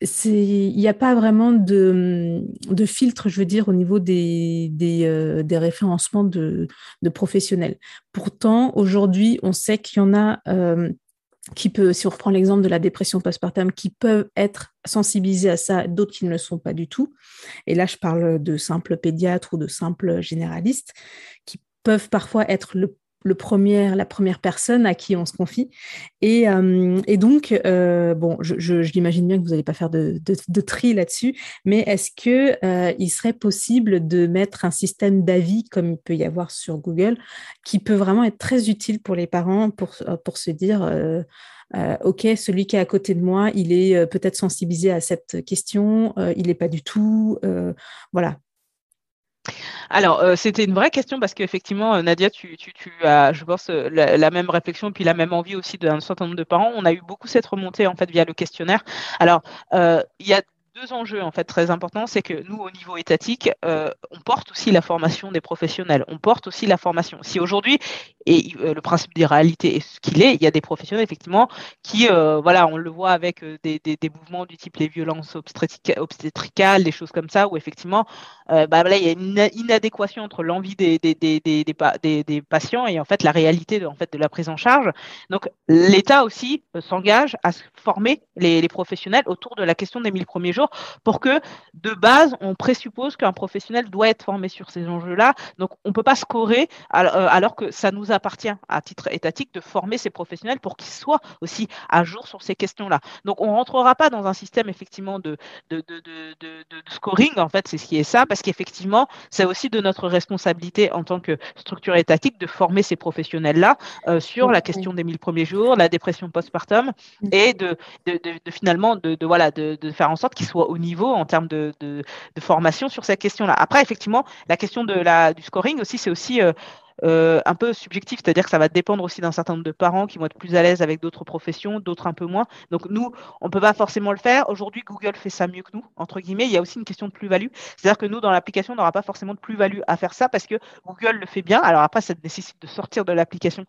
il n'y a pas vraiment de, filtre, je veux dire, au niveau des, des, euh, référencements de, professionnels. Pourtant, aujourd'hui, on sait qu'il y en a euh, qui peut, si on reprend l'exemple de la dépression postpartum, qui peuvent être sensibilisés à ça, d'autres qui ne le sont pas du tout. Et là, je parle de simples pédiatres ou de simples généralistes qui peuvent parfois être le le premier, la première personne à qui on se confie. Et, euh, donc, euh, bon, je, l'imagine bien que vous n'allez pas faire de, tri là-dessus, mais est-ce que euh, il serait possible de mettre un système d'avis comme il peut y avoir sur Google, qui peut vraiment être très utile pour les parents pour, pour se dire OK, celui qui est à côté de moi, il est peut-être sensibilisé à cette question, il n'est pas du tout. voilà, alors, euh, c'était une vraie question parce qu'effectivement, euh, Nadia, tu, as, je pense, euh, la, même réflexion et puis la même envie aussi d'un certain nombre de parents. On a eu beaucoup cette remontée en fait via le questionnaire. Alors, il y a deux enjeux en fait très importants, c'est que nous au niveau étatique, euh, on porte aussi la formation des professionnels, on porte aussi la formation. Si aujourd'hui et euh, le principe des réalités est ce qu'il est, il y a des professionnels effectivement qui, euh, voilà, on le voit avec des, des, mouvements du type les violences obstétricales, des choses comme ça, où effectivement, bah, là, il y a une inadéquation entre l'envie des, des, patients et en fait la réalité de, en fait de la prise en charge. Donc l'État aussi s'engage à former les, les professionnels autour de la question des mille premiers jours pour que de base, on présuppose qu'un professionnel doit être formé sur ces enjeux-là. Donc, on ne peut pas scorer euh, alors que ça nous appartient à titre étatique de former ces professionnels pour qu'ils soient aussi à jour sur ces questions-là. Donc, on ne rentrera pas dans un système effectivement de, de, de, de scoring, en fait, c'est ce qui est ça, parce qu'effectivement, c'est aussi de notre responsabilité en tant que structure étatique de former ces professionnels-là euh, sur la question des 1000 premiers jours, la dépression postpartum, mm. et de, de, de, finalement de, voilà, de, faire en sorte qu'ils soient au niveau en termes de, formation sur cette question-là. Après, effectivement, la question de la, du scoring aussi, c'est aussi euh, euh, un peu subjectif, c'est-à-dire que ça va dépendre aussi d'un certain nombre de parents qui vont être plus à l'aise avec d'autres professions, d'autres un peu moins. Donc nous, on ne peut pas forcément le faire. Aujourd'hui, Google fait ça mieux que nous, entre guillemets. Il y a aussi une question de plus-value. C'est-à-dire que nous, dans l'application, on n'aura pas forcément de plus-value à faire ça parce que Google le fait bien. Alors après, ça nécessite de sortir de l'application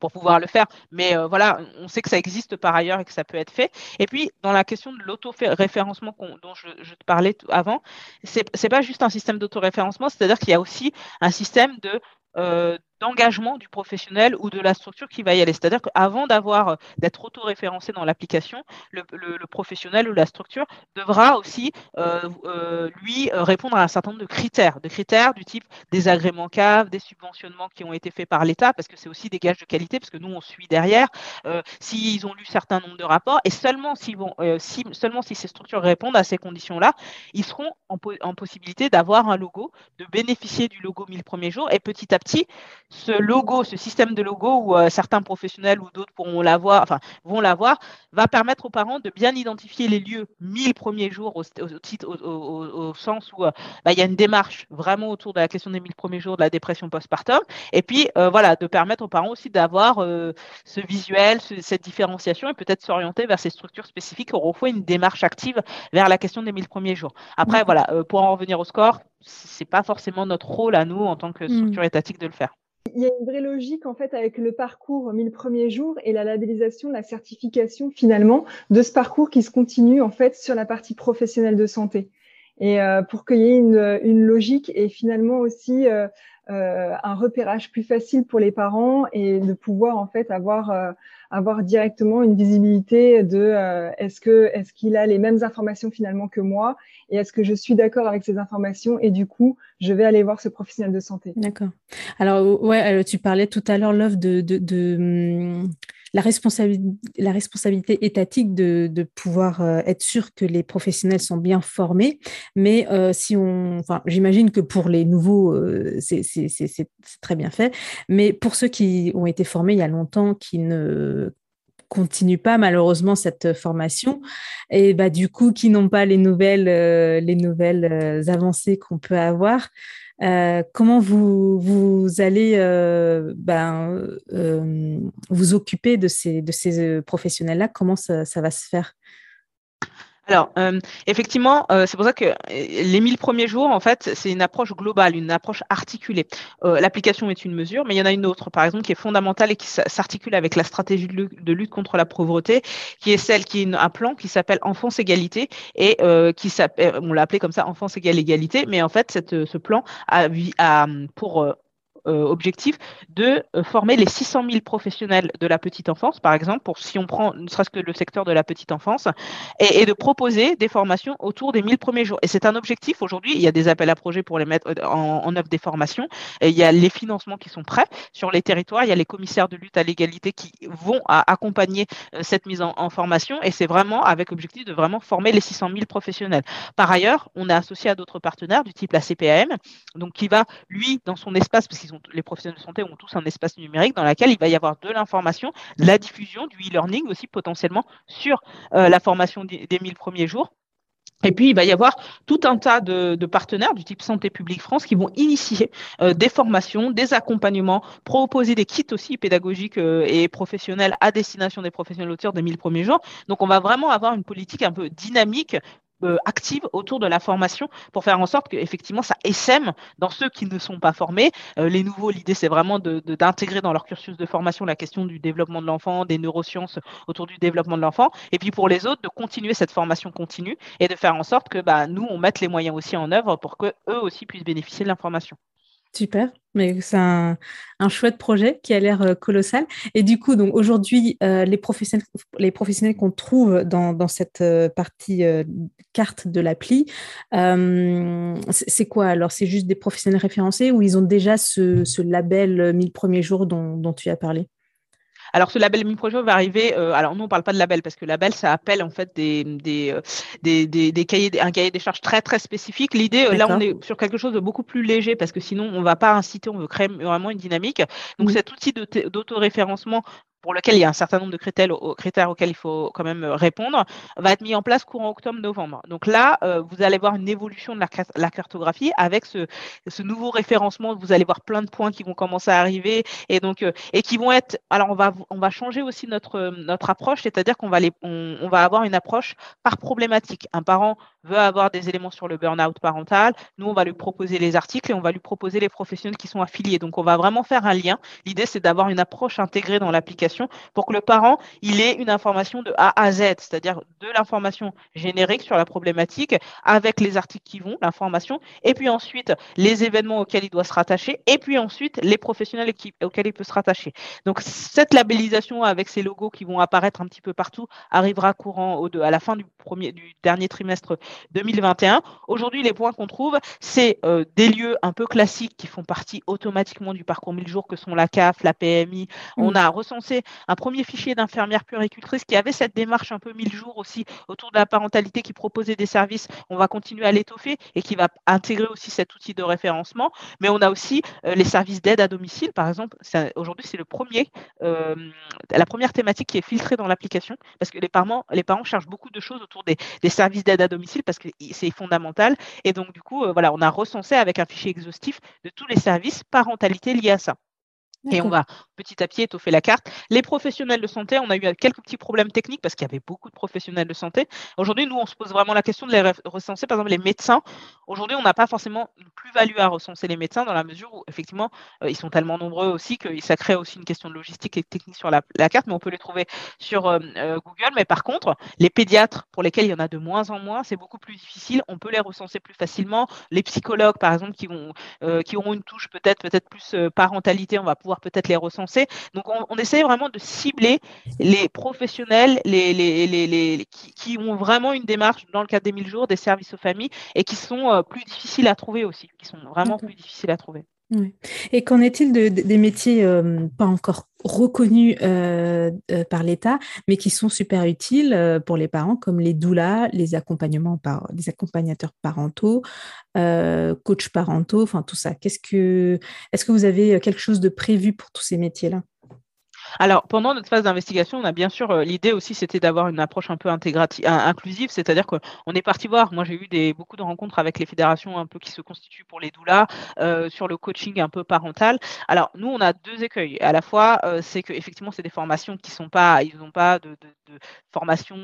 pour pouvoir le faire. Mais euh, voilà, on sait que ça existe par ailleurs et que ça peut être fait. Et puis, dans la question de l'auto-référencement dont je, te parlais avant, ce n'est pas juste un système d'auto-référencement, c'est-à-dire qu'il y a aussi un système de euh, d'engagement du professionnel ou de la structure qui va y aller. C'est-à-dire qu'avant d'avoir euh, d'être auto-référencé dans l'application, le, professionnel ou la structure devra aussi euh, euh, lui répondre à un certain nombre de critères, de critères du type des agréments CAV, des subventionnements qui ont été faits par l'État, parce que c'est aussi des gages de qualité, parce que nous on suit derrière, s'ils ont lu certains nombres de rapports, et seulement s'ils vont, si, seulement si ces structures répondent à ces conditions-là, ils seront en, en possibilité d'avoir un logo, de bénéficier du logo 1000 premiers jours, et petit à petit ce logo, ce système de logo où euh, certains professionnels ou d'autres pourront l'avoir, enfin vont l'avoir, va permettre aux parents de bien identifier les lieux 1000 premiers jours au, au, sens où euh, bah, il y a une démarche vraiment autour de la question des 1000 premiers jours de la dépression postpartum, et puis euh, voilà de permettre aux parents aussi d'avoir ce visuel, cette différenciation et peut-être s'orienter vers ces structures spécifiques qui auront fait une démarche active vers la question des 1000 premiers jours. Après voilà, pour en revenir au score, c'est pas forcément notre rôle à nous en tant que mmh. structure étatique de le faire. Il y a une vraie logique en fait avec le parcours 1000 premiers jours et la labellisation, la certification finalement de ce parcours qui se continue en fait sur la partie professionnelle de santé. Et euh, pour qu'il y ait une, une, logique et finalement aussi euh, euh, un repérage plus facile pour les parents et de pouvoir en fait avoir euh, avoir directement une visibilité de euh, est-ce que est-ce qu'il a les mêmes informations finalement que moi et est-ce que je suis d'accord avec ces informations et du coup je vais aller voir ce professionnel de santé. D'accord. Alors ouais, tu parlais tout à l'heure l'offre de hum, la, responsabilité, étatique de, pouvoir euh, être sûr que les professionnels sont bien formés. Mais euh, si on, enfin, j'imagine que pour les nouveaux, euh, c'est très bien fait. Mais pour ceux qui ont été formés il y a longtemps, qui ne continuent pas malheureusement cette formation et bah du coup qui n'ont pas les nouvelles les nouvelles avancées qu'on peut avoir euh, comment vous, allez euh, ben, euh, vous occuper de ces, professionnels-là? Comment ça, va se faire? Alors, euh, effectivement, euh, c'est pour ça que euh, les 1000 premiers jours, en fait, c'est une approche globale, une approche articulée. L'application est une mesure, mais il y en a une autre, par exemple, qui est fondamentale et qui s'articule avec la stratégie de lutte contre la pauvreté, qui est celle qui est un plan qui s'appelle Enfance Égalité et qui s'appelle, on l'a appelé comme ça, Enfance égale égalité, mais en fait, cette, ce plan a, a pour euh, objectif de euh, former les 600 000 professionnels de la petite enfance, par exemple, pour si on prend ne serait-ce que le secteur de la petite enfance, et, de proposer des formations autour des 1000 premiers jours. Et c'est un objectif aujourd'hui. Il y a des appels à projets pour les mettre euh, en, œuvre des formations. Et il y a les financements qui sont prêts sur les territoires. Il y a les commissaires de lutte à l'égalité qui vont accompagner cette mise en, formation. Et c'est vraiment avec objectif de vraiment former les 600 000 professionnels. Par ailleurs, on est associé à d'autres partenaires du type la CPAM, donc qui va lui dans son espace parce qu'ils ont les professionnels de santé ont tous un espace numérique dans lequel il va y avoir de l'information, de la diffusion, du e-learning aussi potentiellement sur euh, la formation des, 1000 premiers jours. Et puis, il va y avoir tout un tas de, partenaires du type Santé publique France qui vont initier euh, des formations, des accompagnements, proposer des kits aussi pédagogiques euh, et professionnels à destination des professionnels auteurs des 1000 premiers jours. Donc, on va vraiment avoir une politique un peu dynamique euh, active autour de la formation pour faire en sorte qu'effectivement ça essaime dans ceux qui ne sont pas formés. Euh, les nouveaux, l'idée c'est vraiment d'intégrer de, dans leur cursus de formation la question du développement de l'enfant, des neurosciences autour du développement de l'enfant, et puis pour les autres de continuer cette formation continue et de faire en sorte que bah, nous on mette les moyens aussi en œuvre pour que eux aussi puissent bénéficier de l'information. Super, mais c'est un, chouette projet qui a l'air euh, colossal. Et du coup, donc aujourd'hui, euh, les professionnels, les professionnels qu'on trouve dans, cette euh, partie carte de l'appli, c'est quoi alors? C'est juste des professionnels référencés ou ils ont déjà ce, label 1000 premiers jours dont tu as parlé? Alors, ce label mi-projet va arriver. Euh, alors, nous, on ne parle pas de label parce que label, ça appelle en fait des, des, euh, des, des, cahiers, un cahier des charges très, très spécifique. L'idée, euh, là, on est sur quelque chose de beaucoup plus léger parce que sinon, on ne va pas inciter, on veut créer vraiment une dynamique. Donc, cet outil d'autoréférencement pour lequel il y a un certain nombre de critères, auxquels il faut quand même euh, répondre, va être mis en place courant octobre-novembre. Donc là, euh, vous allez voir une évolution de la, cartographie avec ce, nouveau référencement. Vous allez voir plein de points qui vont commencer à arriver et donc euh, et qui vont être. Alors on va on va changer aussi notre notre approche, c'est-à-dire qu'on va on, va avoir une approche par problématique. Un parent veut avoir des éléments sur le burn-out parental. Nous, on va lui proposer les articles et on va lui proposer les professionnels qui sont affiliés. Donc on va vraiment faire un lien. L'idée, c'est d'avoir une approche intégrée dans l'application pour que le parent, il ait une information de A à Z, c'est-à-dire de l'information générique sur la problématique avec les articles qui vont, l'information, et puis ensuite les événements auxquels il doit se rattacher, et puis ensuite les professionnels auxquels il peut se rattacher. Donc cette labellisation avec ces logos qui vont apparaître un petit peu partout arrivera courant au, à la fin du, premier, du dernier trimestre 2021. Aujourd'hui, les points qu'on trouve, c'est euh, des lieux un peu classiques qui font partie automatiquement du parcours 1000 jours que sont la CAF, la PMI. On mmh. a recensé un premier fichier d'infirmières puricultrices qui avait cette démarche un peu mille jours aussi autour de la parentalité qui proposait des services. On va continuer à l'étoffer et qui va intégrer aussi cet outil de référencement. Mais on a aussi euh, les services d'aide à domicile, par exemple. Aujourd'hui, c'est le premier, euh, la première thématique qui est filtrée dans l'application parce que les parents, les parents cherchent beaucoup de choses autour des, services d'aide à domicile parce que c'est fondamental. Et donc, du coup, euh, voilà, on a recensé avec un fichier exhaustif de tous les services parentalité liés à ça. Et on va petit à petit étoffer la carte. Les professionnels de santé, on a eu quelques petits problèmes techniques parce qu'il y avait beaucoup de professionnels de santé. Aujourd'hui, nous, on se pose vraiment la question de les recenser. Par exemple, les médecins. Aujourd'hui, on n'a pas forcément une plus-value à recenser les médecins dans la mesure où, effectivement, euh, ils sont tellement nombreux aussi que ça crée aussi une question de logistique et technique sur la, carte, mais on peut les trouver sur euh, euh, Google. Mais par contre, les pédiatres, pour lesquels il y en a de moins en moins, c'est beaucoup plus difficile. On peut les recenser plus facilement. Les psychologues, par exemple, qui, vont, qui auront une touche peut-être peut-être plus parentalité, on va pouvoir peut-être les recenser. Donc, on, essaie vraiment de cibler les professionnels les, les, qui, ont vraiment une démarche dans le cadre des 1000 jours, des services aux familles et qui sont euh, plus difficiles à trouver aussi, qui sont vraiment plus difficiles à trouver. Et qu'en est-il de, des métiers euh, pas encore reconnus euh, par l'État, mais qui sont super utiles pour les parents, comme les doulas, les accompagnements par les accompagnateurs parentaux, coachs parentaux, enfin tout ça. Qu'est-ce que est-ce que vous avez quelque chose de prévu pour tous ces métiers-là? Alors, pendant notre phase d'investigation, on a bien sûr, euh, l'idée aussi, c'était d'avoir une approche un peu intégrative, inclusive, c'est-à-dire qu'on est parti voir, moi j'ai eu beaucoup de rencontres avec les fédérations un peu qui se constituent pour les doulas, euh, sur le coaching un peu parental. Alors, nous, on a deux écueils. À la fois, euh, c'est que effectivement, c'est des formations qui sont pas, ils n'ont pas de, formation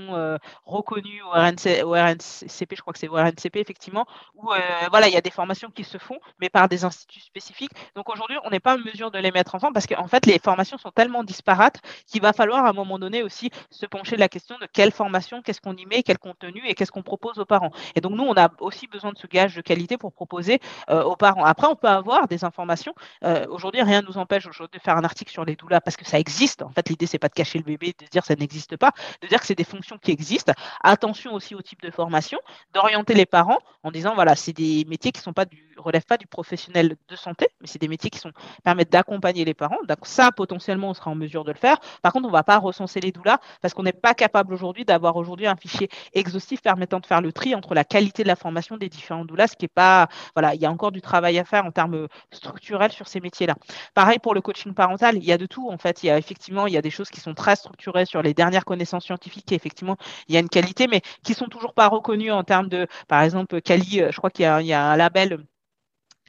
reconnue au, RNCP, je crois que c'est au RNCP, effectivement, où voilà, il y a des formations qui se font, mais par des instituts spécifiques. Donc aujourd'hui, on n'est pas en mesure de les mettre en forme parce qu'en fait, les formations sont tellement disparate qu'il va falloir à un moment donné aussi se pencher de la question de quelle formation, qu'est-ce qu'on y met, quel contenu et qu'est-ce qu'on propose aux parents. Et donc nous, on a aussi besoin de ce gage de qualité pour proposer euh, aux parents. Après, on peut avoir des informations. Euh, aujourd'hui, rien ne nous empêche de faire un article sur les doulas parce que ça existe. En fait, l'idée, c'est pas de cacher le bébé, de dire ça n'existe pas, de dire que c'est des fonctions qui existent. Attention aussi au type de formation, d'orienter les parents en disant voilà, c'est des métiers qui sont pas du relèvent pas du professionnel de santé, mais c'est des métiers qui permettent d'accompagner les parents. Donc ça, potentiellement, on sera en de le faire. Par contre, on ne va pas recenser les doulas parce qu'on n'est pas capable aujourd'hui d'avoir aujourd'hui un fichier exhaustif permettant de faire le tri entre la qualité de la formation des différents doulas, ce qui est pas, voilà, il y a encore du travail à faire en termes structurels sur ces métiers-là. Pareil pour le coaching parental, il y a de tout en fait. Il y a effectivement, il y a des choses qui sont très structurées sur les dernières connaissances scientifiques et effectivement, il y a une qualité, mais qui sont toujours pas reconnues en termes de, par exemple, Cali, je crois qu'il y a un label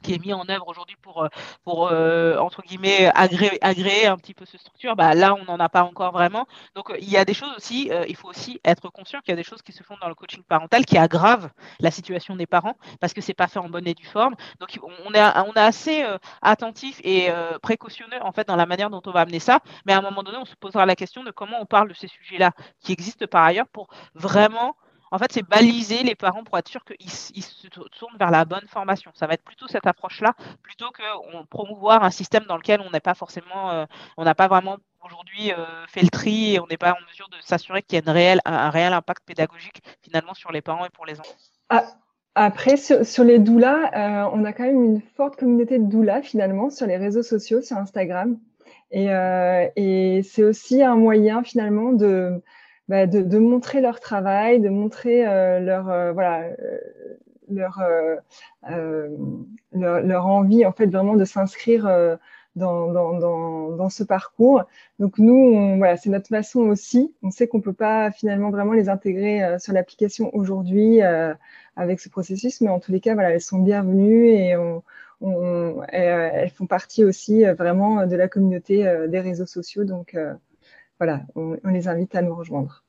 qui est mis en œuvre aujourd'hui pour, euh, pour euh, entre guillemets, agréer, agréer, un petit peu ce structure, bah, là, on n'en a pas encore vraiment. Donc, il y a des choses aussi, euh, il faut aussi être conscient qu'il y a des choses qui se font dans le coaching parental qui aggravent la situation des parents parce que c'est pas fait en bonne et due forme. Donc, on est, on est assez attentif et précautionneux, en fait, dans la manière dont on va amener ça. Mais à un moment donné, on se posera la question de comment on parle de ces sujets-là qui existent par ailleurs pour vraiment en fait, c'est baliser les parents pour être sûr qu'ils se tournent vers la bonne formation. Ça va être plutôt cette approche-là, plutôt que promouvoir un système dans lequel on n'est pas forcément, euh, on n'a pas vraiment aujourd'hui euh, fait le tri et on n'est pas en mesure de s'assurer qu'il y a un, réel impact pédagogique finalement sur les parents et pour les enfants. Ah, après, sur, les doulas, euh, on a quand même une forte communauté de doulas finalement sur les réseaux sociaux, sur Instagram. Et c'est aussi un moyen finalement de, bah, de, de, montrer leur travail, de montrer euh, leur euh, voilà euh, leur, leur, leur envie en fait vraiment de s'inscrire dans, dans, dans, dans, ce parcours. Donc nous, on, voilà, c'est notre façon aussi. On sait qu'on peut pas finalement vraiment les intégrer sur l'application aujourd'hui avec ce processus, mais en tous les cas, voilà, elles sont bienvenues et on, on, elles, font partie aussi vraiment de la communauté des réseaux sociaux. Donc voilà, on, les invite à nous rejoindre.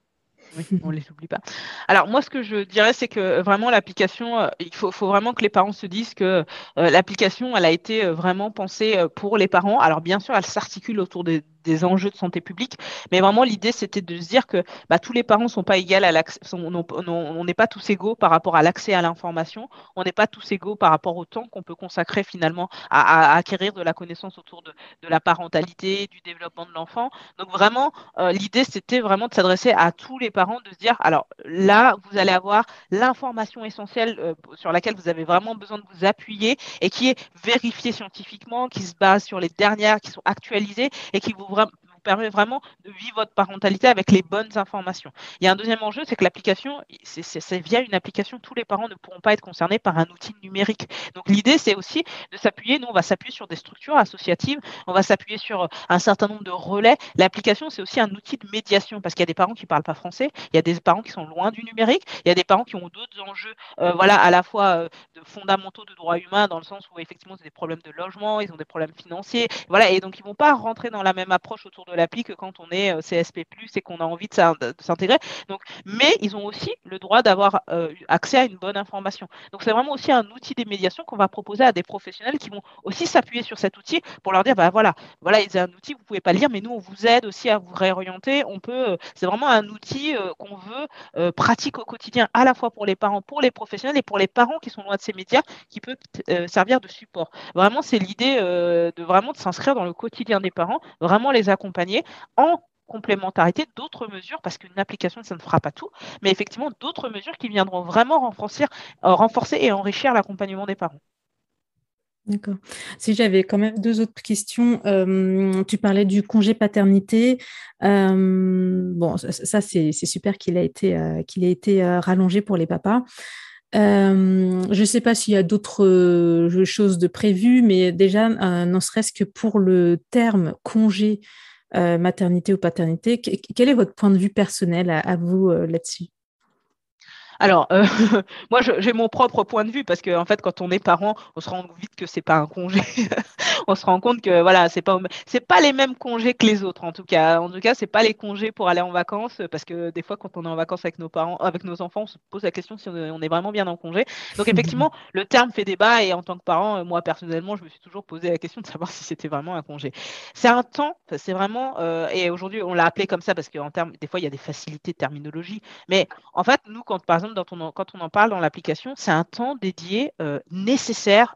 Oui, on les oublie pas. Alors moi, ce que je dirais, c'est que euh, vraiment l'application, euh, il faut, vraiment que les parents se disent que euh, l'application, elle a été vraiment pensée pour les parents. Alors bien sûr, elle s'articule autour des, des enjeux de santé publique. Mais vraiment, l'idée, c'était de se dire que bah, tous les parents sont pas égaux à l'accès, on n'est pas tous égaux par rapport à l'accès à l'information, on n'est pas tous égaux par rapport au temps qu'on peut consacrer finalement à, acquérir de la connaissance autour de, la parentalité, du développement de l'enfant. Donc vraiment, euh, l'idée, c'était vraiment de s'adresser à tous les parents, de se dire, alors là, vous allez avoir l'information essentielle euh, sur laquelle vous avez vraiment besoin de vous appuyer et qui est vérifiée scientifiquement, qui se base sur les dernières, qui sont actualisées et qui vous Programm permet vraiment de vivre votre parentalité avec les bonnes informations. Il y a un deuxième enjeu, c'est que l'application, c'est via une application, tous les parents ne pourront pas être concernés par un outil numérique. Donc l'idée, c'est aussi de s'appuyer, nous, on va s'appuyer sur des structures associatives, on va s'appuyer sur un certain nombre de relais. L'application, c'est aussi un outil de médiation, parce qu'il y a des parents qui ne parlent pas français, il y a des parents qui sont loin du numérique, il y a des parents qui ont d'autres enjeux, euh, voilà, à la fois euh, fondamentaux de droits humains, dans le sens où effectivement, c'est des problèmes de logement, ils ont des problèmes financiers, voilà, et donc ils ne vont pas rentrer dans la même approche autour de l'appli que quand on est euh, CSP+, et qu'on a envie de s'intégrer. Donc, mais ils ont aussi le droit d'avoir euh, accès à une bonne information. Donc, c'est vraiment aussi un outil des médiations qu'on va proposer à des professionnels qui vont aussi s'appuyer sur cet outil pour leur dire, bah voilà, voilà, c'est un outil, vous pouvez pas le lire, mais nous, on vous aide aussi à vous réorienter. On peut, euh, c'est vraiment un outil qu'on veut pratique au quotidien, à la fois pour les parents, pour les professionnels et pour les parents qui sont loin de ces médias, qui peut servir de support. Vraiment, c'est l'idée de vraiment de s'inscrire dans le quotidien des parents, vraiment les accompagner en complémentarité d'autres mesures, parce qu'une application, ça ne fera pas tout, mais effectivement d'autres mesures qui viendront vraiment renforcer, euh, renforcer et enrichir l'accompagnement des parents. D'accord. Si j'avais quand même deux autres questions, euh, tu parlais du congé paternité. Euh, bon, ça, c'est super qu'il a été, qu'il ait été rallongé pour les papas. je ne sais pas s'il y a d'autres choses de prévues, mais déjà, ne serait-ce que pour le terme congé euh, maternité ou paternité. Quel est votre point de vue personnel à, vous euh, là-dessus? Alors, euh, moi, j'ai mon propre point de vue parce que, en fait, quand on est parent, on se rend vite que c'est pas un congé. on se rend compte que, voilà, c'est pas, c'est pas les mêmes congés que les autres, en tout cas. En tout cas, c'est pas les congés pour aller en vacances parce que des fois, quand on est en vacances avec nos parents, avec nos enfants, on se pose la question si on est vraiment bien en congé. Donc, effectivement, le terme fait débat et en tant que parent, moi, personnellement, je me suis toujours posé la question de savoir si c'était vraiment un congé. C'est un temps, c'est vraiment, euh, et aujourd'hui, on l'a appelé comme ça parce qu'en termes, des fois, il y a des facilités de terminologie. Mais en fait, nous, quand, par exemple, quand on en parle dans l'application, c'est un temps dédié euh, nécessaire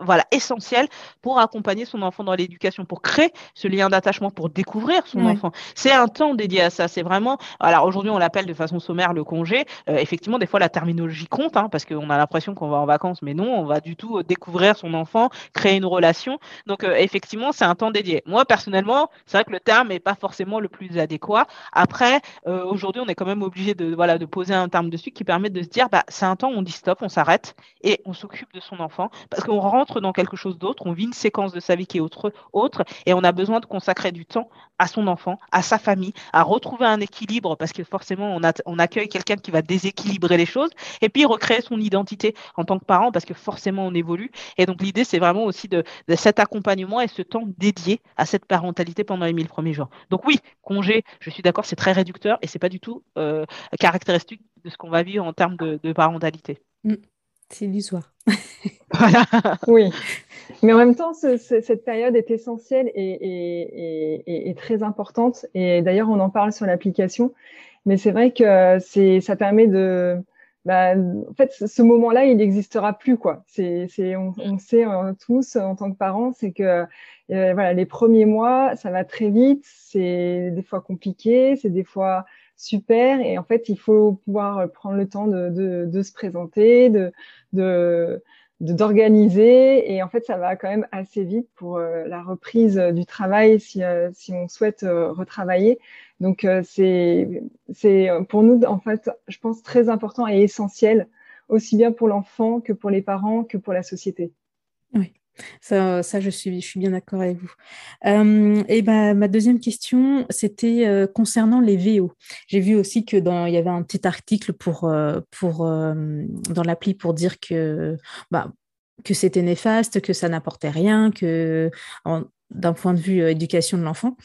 voilà, essentiel pour accompagner son enfant dans l'éducation, pour créer ce lien d'attachement, pour découvrir son enfant. C'est un temps dédié à ça. C'est vraiment. Alors aujourd'hui, on l'appelle de façon sommaire le congé. Euh, effectivement, des fois, la terminologie compte, hein, parce qu'on a l'impression qu'on va en vacances, mais non, on va du tout euh, découvrir son enfant, créer une relation. Donc euh, effectivement, c'est un temps dédié. Moi, personnellement, c'est vrai que le terme n'est pas forcément le plus adéquat. Après, aujourd'hui, on est quand même obligé de voilà de poser un terme dessus qui permet de se dire, bah, c'est un temps où on dit stop, on s'arrête et on s'occupe de son enfant, parce qu'on rend dans quelque chose d'autre, on vit une séquence de sa vie qui est autre, et on a besoin de consacrer du temps à son enfant, à sa famille, à retrouver un équilibre, parce que forcément, on accueille quelqu'un qui va déséquilibrer les choses, et puis recréer son identité en tant que parent, parce que forcément, on évolue. Et donc, l'idée, c'est vraiment aussi de, cet accompagnement et ce temps dédié à cette parentalité pendant les 1000 premiers jours. Donc oui, congé, je suis d'accord, c'est très réducteur, et c'est pas du tout euh, caractéristique de ce qu'on va vivre en termes de, parentalité. Mmh. C'est illusoire. Voilà. oui. Mais en même temps, cette période est essentielle et, et, très importante. Et d'ailleurs, on en parle sur l'application. Mais c'est vrai que c'est, ça permet de, bah, en fait, ce moment-là, il n'existera plus, quoi. C'est, c'est, on, on sait euh, tous en tant que parents, c'est que euh, voilà, les premiers mois, ça va très vite. C'est des fois compliqué, c'est des fois super. Et en fait, il faut pouvoir prendre le temps de, de, de se présenter, de, de d'organiser. Et en fait ça va quand même assez vite pour euh, la reprise du travail si, euh, si on souhaite euh, retravailler. Donc c'est c'est pour nous en fait je pense très important et essentiel aussi bien pour l'enfant que pour les parents que pour la société. Oui ça, ça, je suis, je suis bien d'accord avec vous. et ben, ma deuxième question, c'était concernant les VO. J'ai vu aussi que dans, il y avait un petit article pour dans l'appli pour dire que, bah, que c'était néfaste, que ça n'apportait rien, que d'un point de vue éducation de l'enfant.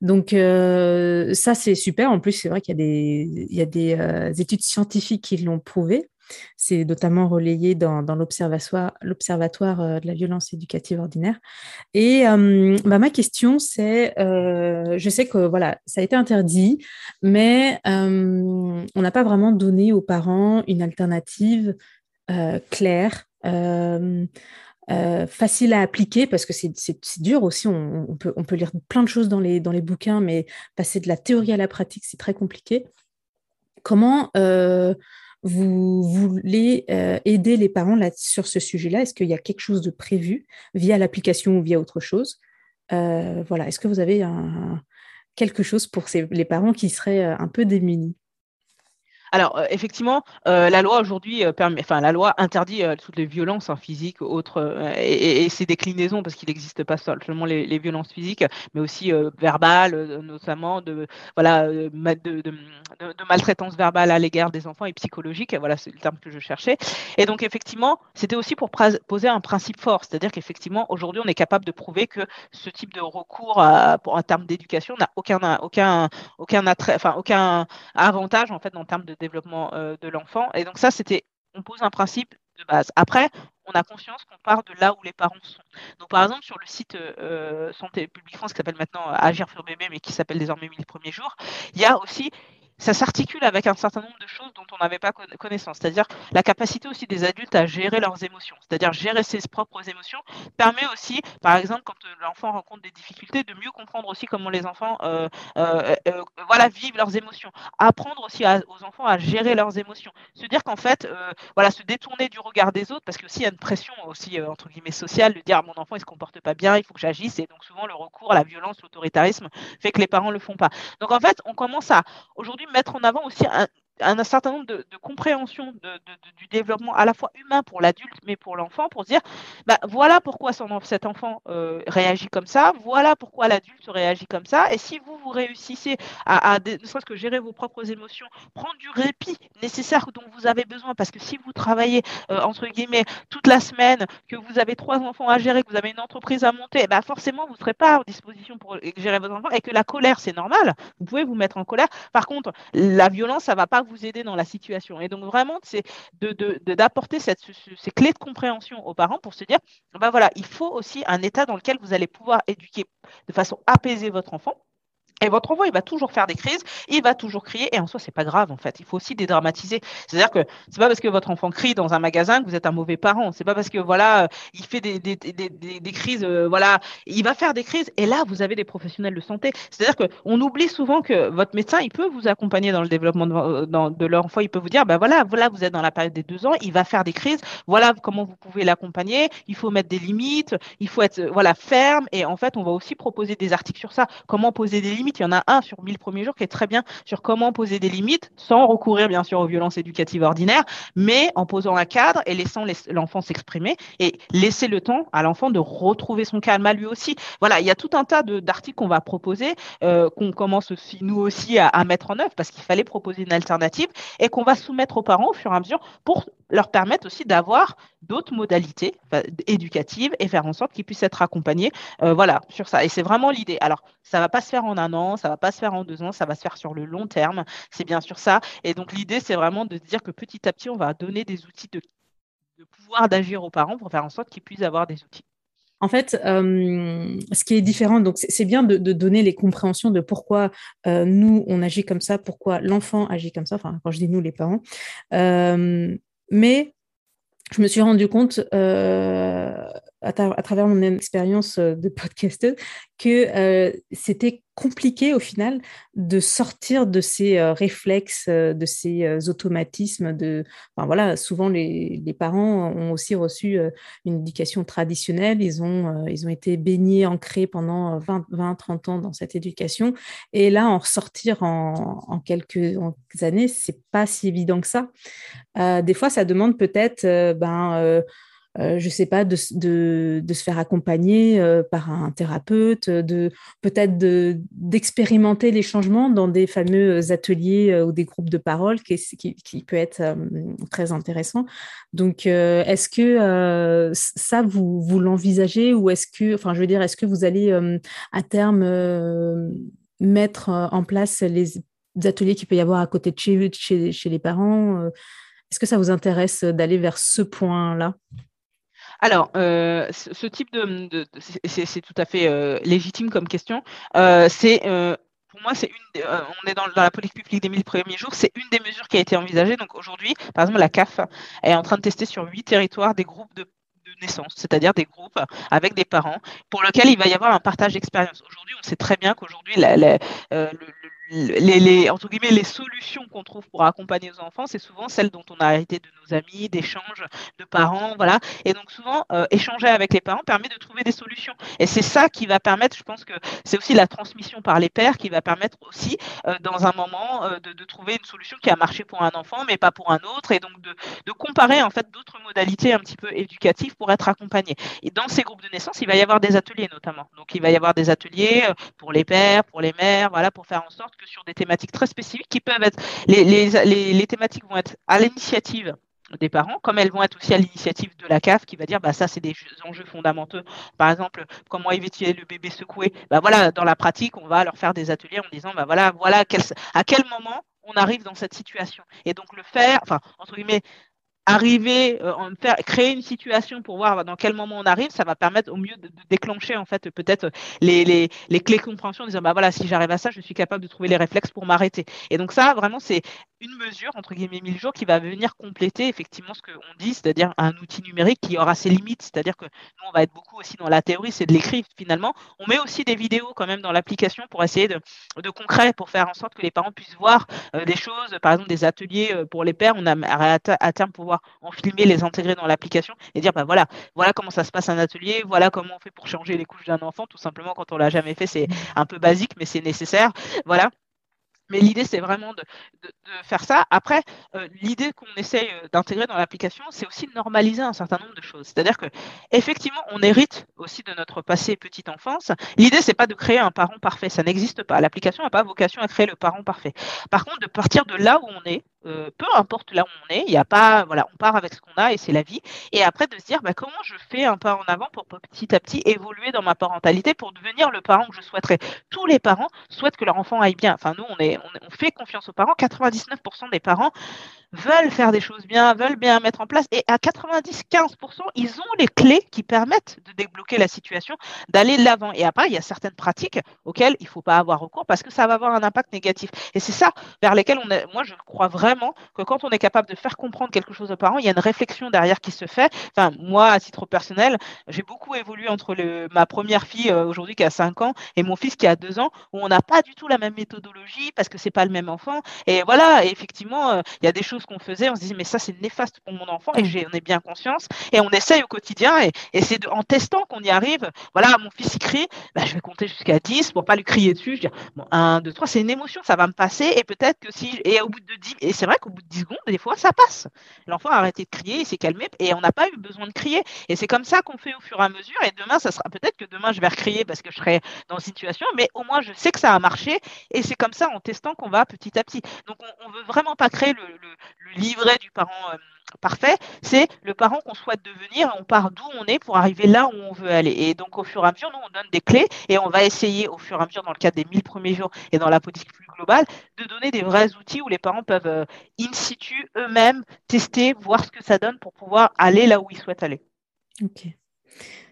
Donc ça, c'est super. En plus, c'est vrai qu'il y a des, il y a des études scientifiques qui l'ont prouvé. C'est notamment relayé dans, l'observatoire, l'observatoire de la violence éducative ordinaire. Et bah, ma question, c'est, je sais que voilà, ça a été interdit, mais on n'a pas vraiment donné aux parents une alternative claire. facile à appliquer parce que c'est dur aussi. On, peut, lire plein de choses dans les bouquins, mais passer de la théorie à la pratique, c'est très compliqué. Comment vous voulez euh, aider les parents sur ce sujet-là? Est-ce qu'il y a quelque chose de prévu via l'application ou via autre chose? Euh, Voilà, est-ce que vous avez quelque chose pour les parents qui seraient euh, un peu démunis? Alors, euh, effectivement, euh, la loi aujourd'hui euh, permet, enfin, la loi interdit toutes les violences hein, physiques, autres, et, et, ses déclinaisons, parce qu'il n'existe pas seulement les, violences physiques, mais aussi verbales, notamment de, voilà, de, de, maltraitance verbale à l'égard des enfants et psychologique. Voilà, c'est le terme que je cherchais. Et donc, effectivement, c'était aussi pour poser un principe fort, c'est-à-dire qu'effectivement, aujourd'hui, on est capable de prouver que ce type de recours à, pour un terme d'éducation n'a aucun, aucun, aucun attrait, enfin, aucun avantage en fait en termes de développement euh, de l'enfant. Et donc ça, c'était, on pose un principe de base. Après, on a conscience qu'on part de là où les parents sont. Donc, par exemple, sur le site euh, Santé publique France, qui s'appelle maintenant Agir sur bébé, mais qui s'appelle désormais 1000 premiers jours, il y a aussi ça s'articule avec un certain nombre de choses dont on n'avait pas connaissance. C'est-à-dire la capacité aussi des adultes à gérer leurs émotions. C'est-à-dire gérer ses propres émotions permet aussi, par exemple, quand euh, l'enfant rencontre des difficultés, de mieux comprendre aussi comment les enfants euh, euh, voilà, vivent leurs émotions. Apprendre aussi aux enfants à gérer leurs émotions. Se dire qu'en fait, voilà, se détourner du regard des autres, parce que aussi il y a une pression aussi, entre guillemets, sociale, de dire mon enfant, il se comporte pas bien, il faut que j'agisse. Et donc souvent, le recours à la violence, l'autoritarisme fait que les parents le font pas. Donc en fait, on commence à, aujourd'hui, mettre en avant aussi un, un certain nombre de, de compréhension de, du développement à la fois humain pour l'adulte mais pour l'enfant pour dire bah, voilà pourquoi cet enfant euh, réagit comme ça, voilà pourquoi l'adulte réagit comme ça et si vous vous réussissez à, ne serait-ce que gérer vos propres émotions, prendre du répit nécessaire dont vous avez besoin parce que si vous travaillez euh, entre guillemets toute la semaine, que vous avez trois enfants à gérer, que vous avez une entreprise à monter, bah forcément vous ne serez pas en disposition pour gérer vos enfants et que la colère c'est normal, vous pouvez vous mettre en colère. Par contre, la violence ça va pas vous aider dans la situation. Et donc vraiment, c'est d'apporter de, ces clés de compréhension aux parents pour se dire, ben voilà, il faut aussi un état dans lequel vous allez pouvoir éduquer de façon apaisée votre enfant et votre enfant, il va toujours faire des crises, il va toujours crier, et en soi, c'est pas grave en fait. Il faut aussi dédramatiser. C'est-à-dire que c'est pas parce que votre enfant crie dans un magasin que vous êtes un mauvais parent. C'est pas parce que voilà, il fait des, des, des, des, crises, euh, voilà, il va faire des crises, et là, vous avez des professionnels de santé. C'est-à-dire que on oublie souvent que votre médecin, il peut vous accompagner dans le développement de, euh, de leur enfant. Il peut vous dire, ben voilà, voilà, vous êtes dans la période des deux ans, il va faire des crises. Voilà comment vous pouvez l'accompagner. Il faut mettre des limites, il faut être voilà ferme, et en fait, on va aussi proposer des articles sur ça. Comment poser des limites il y en a un sur 1000 premiers jours qui est très bien sur comment poser des limites sans recourir bien sûr aux violences éducatives ordinaires, mais en posant un cadre et laissant l'enfant s'exprimer et laisser le temps à l'enfant de retrouver son calme à lui aussi. Voilà, il y a tout un tas d'articles qu'on va proposer, euh, qu'on commence aussi nous aussi à, à mettre en œuvre parce qu'il fallait proposer une alternative et qu'on va soumettre aux parents au fur et à mesure pour leur permettre aussi d'avoir d'autres modalités éducatives et faire en sorte qu'ils puissent être accompagnés euh, voilà, sur ça. Et c'est vraiment l'idée. Alors, ça va pas se faire en un an, ça va pas se faire en deux ans, ça va se faire sur le long terme. C'est bien sûr ça. Et donc, l'idée, c'est vraiment de dire que petit à petit, on va donner des outils de pouvoir d'agir aux parents pour faire en sorte qu'ils puissent avoir des outils. En fait, euh, ce qui est différent, donc c'est bien de, donner les compréhensions de pourquoi euh, nous, on agit comme ça, pourquoi l'enfant agit comme ça, enfin, quand je dis nous, les parents. Mais je me suis rendu compte à, travers mon expérience euh, de podcasteuse que euh, c'était compliqué au final de sortir de ces euh, réflexes, de ces automatismes. De, enfin, voilà, souvent les, parents ont aussi reçu une éducation traditionnelle, ils ont, ils ont été baignés, ancrés pendant 20, 20, 30 ans dans cette éducation. Et là, en ressortir en, en quelques, en quelques années, c'est pas si évident que ça. des fois, ça demande peut-être ben, euh, je ne sais pas, de, se faire accompagner euh, par un thérapeute, de peut-être d'expérimenter les changements dans des fameux ateliers euh, ou des groupes de parole, qui, qui, peut être très intéressant. Donc, est-ce que ça, vous, vous l'envisagez ou est-ce que, enfin, je veux dire, est-ce que vous allez à terme mettre en place les ateliers qu'il peut y avoir à côté de chez, chez, chez les parents Est-ce que ça vous intéresse d'aller vers ce point-là? Alors, euh, ce, type de, c'est tout à fait euh, légitime comme question. Euh, c'est pour moi, c'est une. on est dans, la politique publique des 1000 premiers jours. C'est une des mesures qui a été envisagée. Donc aujourd'hui, par exemple, la CAF est en train de tester sur huit territoires des groupes de naissance, c'est-à-dire des groupes avec des parents pour lesquels il va y avoir un partage d'expérience. Aujourd'hui, on sait très bien qu'aujourd'hui, le, les, les, entre guillemets, les solutions qu'on trouve pour accompagner nos enfants, c'est souvent celles dont on a hérité de nos amis, d'échanges de parents, voilà. Et donc souvent, euh, échanger avec les parents permet de trouver des solutions. Et c'est ça qui va permettre, je pense que c'est aussi la transmission par les pères qui va permettre aussi, euh, dans un moment, euh, de, de, trouver une solution qui a marché pour un enfant, mais pas pour un autre, et donc de, de comparer en fait d'autres modalités un petit peu éducatives pour être accompagné. Et dans ces groupes de naissance, il va y avoir des ateliers notamment. Donc il va y avoir des ateliers pour les pères, pour les mères, voilà, pour faire en sorte que sur des thématiques très spécifiques qui peuvent être, les, les, les, thématiques vont être à l'initiative des parents, comme elles vont être aussi à l'initiative de la CAF qui va dire bah ça c'est des enjeux fondamentaux. Par exemple, comment éviter le bébé secoué? Bah voilà, dans la pratique, on va leur faire des ateliers en disant bah voilà, voilà à quel moment on arrive dans cette situation. Et donc le faire, enfin entre guillemets, arriver, euh, faire, créer une situation pour voir dans quel moment on arrive, ça va permettre au mieux de, déclencher en fait peut-être les, les, les, clés de compréhension en disant bah voilà si j'arrive à ça, je suis capable de trouver les réflexes pour m'arrêter. Et donc ça vraiment c'est une mesure entre guillemets mille jours qui va venir compléter effectivement ce qu'on dit, c'est-à-dire un outil numérique qui aura ses limites, c'est-à-dire que nous on va être beaucoup aussi dans la théorie, c'est de l'écrire finalement. On met aussi des vidéos quand même dans l'application pour essayer de, de concret, pour faire en sorte que les parents puissent voir euh, des choses, par exemple des ateliers euh, pour les pères, on a à, terme pouvoir en filmer, les intégrer dans l'application et dire bah voilà, voilà comment ça se passe un atelier, voilà comment on fait pour changer les couches d'un enfant, tout simplement quand on l'a jamais fait, c'est un peu basique mais c'est nécessaire. Voilà. Mais l'idée, c'est vraiment de, faire ça. Après, euh, l'idée qu'on essaye euh, d'intégrer dans l'application, c'est aussi de normaliser un certain nombre de choses. C'est-à-dire que, effectivement, on hérite aussi de notre passé petite enfance. L'idée, c'est pas de créer un parent parfait. Ça n'existe pas. L'application n'a pas vocation à créer le parent parfait. Par contre, de partir de là où on est, euh, peu importe là où on est, il y a pas, voilà, on part avec ce qu'on a et c'est la vie. Et après de se dire, bah, comment je fais un pas en avant pour petit à petit évoluer dans ma parentalité pour devenir le parent que je souhaiterais? Tous les parents souhaitent que leur enfant aille bien. Enfin, nous, on on fait confiance aux parents. 99% des parents veulent faire des choses bien, veulent bien mettre en place. Et à 90-15%, ils ont les clés qui permettent de débloquer la situation, d'aller de l'avant. Et après, il y a certaines pratiques auxquelles il ne faut pas avoir recours parce que ça va avoir un impact négatif. Et c'est ça vers lesquels on est. Moi, je crois vraiment que quand on est capable de faire comprendre quelque chose aux parents, il y a une réflexion derrière qui se fait. Enfin, moi, à titre personnel, j'ai beaucoup évolué entre le, ma première fille euh, aujourd'hui qui a 5 ans et mon fils qui a 2 ans, où on n'a pas du tout la même méthodologie parce que c'est pas le même enfant. Et voilà, effectivement, euh, il y a des choses qu'on faisait, on se disait mais ça c'est néfaste pour mon enfant et mm. j'en ai bien conscience et on essaye au quotidien et, et c'est en testant qu'on y arrive. Voilà, mon fils il crie, bah, je vais compter jusqu'à 10 pour pas lui crier dessus. Je dis bon 1 2 3, c'est une émotion, ça va me passer et peut-être que si et au bout de 10 et c'est vrai qu'au bout de 10 secondes des fois ça passe. L'enfant a arrêté de crier, il s'est calmé et on n'a pas eu besoin de crier et c'est comme ça qu'on fait au fur et à mesure et demain ça sera peut-être que demain je vais recrier parce que je serai dans une situation mais au moins je sais que ça a marché et c'est comme ça en testant qu'on va petit à petit. Donc on, on veut vraiment pas créer le, le le livret du parent parfait, c'est le parent qu'on souhaite devenir, on part d'où on est pour arriver là où on veut aller. Et donc au fur et à mesure, nous, on donne des clés et on va essayer au fur et à mesure, dans le cadre des 1000 premiers jours et dans la politique plus globale, de donner des vrais outils où les parents peuvent euh, in situ eux-mêmes tester, voir ce que ça donne pour pouvoir aller là où ils souhaitent aller. Ok.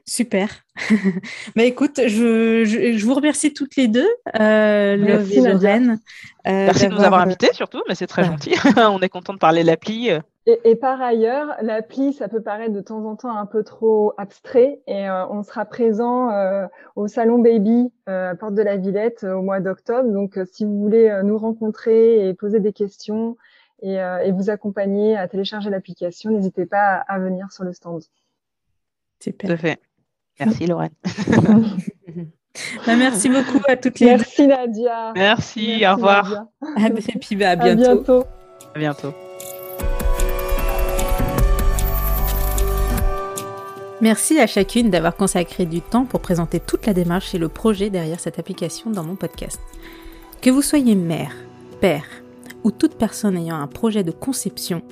Super. bah écoute, je, je, vous remercie toutes les deux, euh, Merci, et Lorraine. Euh, Merci de nous avoir invités surtout, mais c'est très gentil. on est content de parler de l'appli. Et, et, par ailleurs, l'appli, ça peut paraître de temps en temps un peu trop abstrait et euh, on sera présent euh, au Salon Baby euh, à Porte de la Villette au mois d'octobre. Donc, si vous voulez nous rencontrer et poser des questions et, et vous accompagner à télécharger l'application, n'hésitez pas à, venir sur le stand. Super. Tout fait. Merci Lorraine. Bah, merci beaucoup à toutes les Merci Nadia. Merci, au revoir. Et puis bah, à bientôt. À bientôt. À bientôt. Merci à chacune d'avoir consacré du temps pour présenter toute la démarche et le projet derrière cette application dans mon podcast. Que vous soyez mère, père ou toute personne ayant un projet de conception,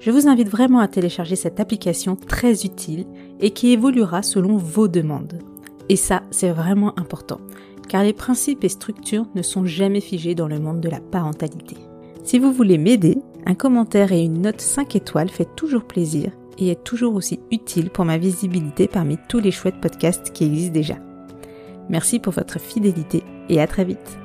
je vous invite vraiment à télécharger cette application très utile et qui évoluera selon vos demandes. Et ça, c'est vraiment important, car les principes et structures ne sont jamais figés dans le monde de la parentalité. Si vous voulez m'aider, un commentaire et une note 5 étoiles fait toujours plaisir et est toujours aussi utile pour ma visibilité parmi tous les chouettes podcasts qui existent déjà. Merci pour votre fidélité et à très vite.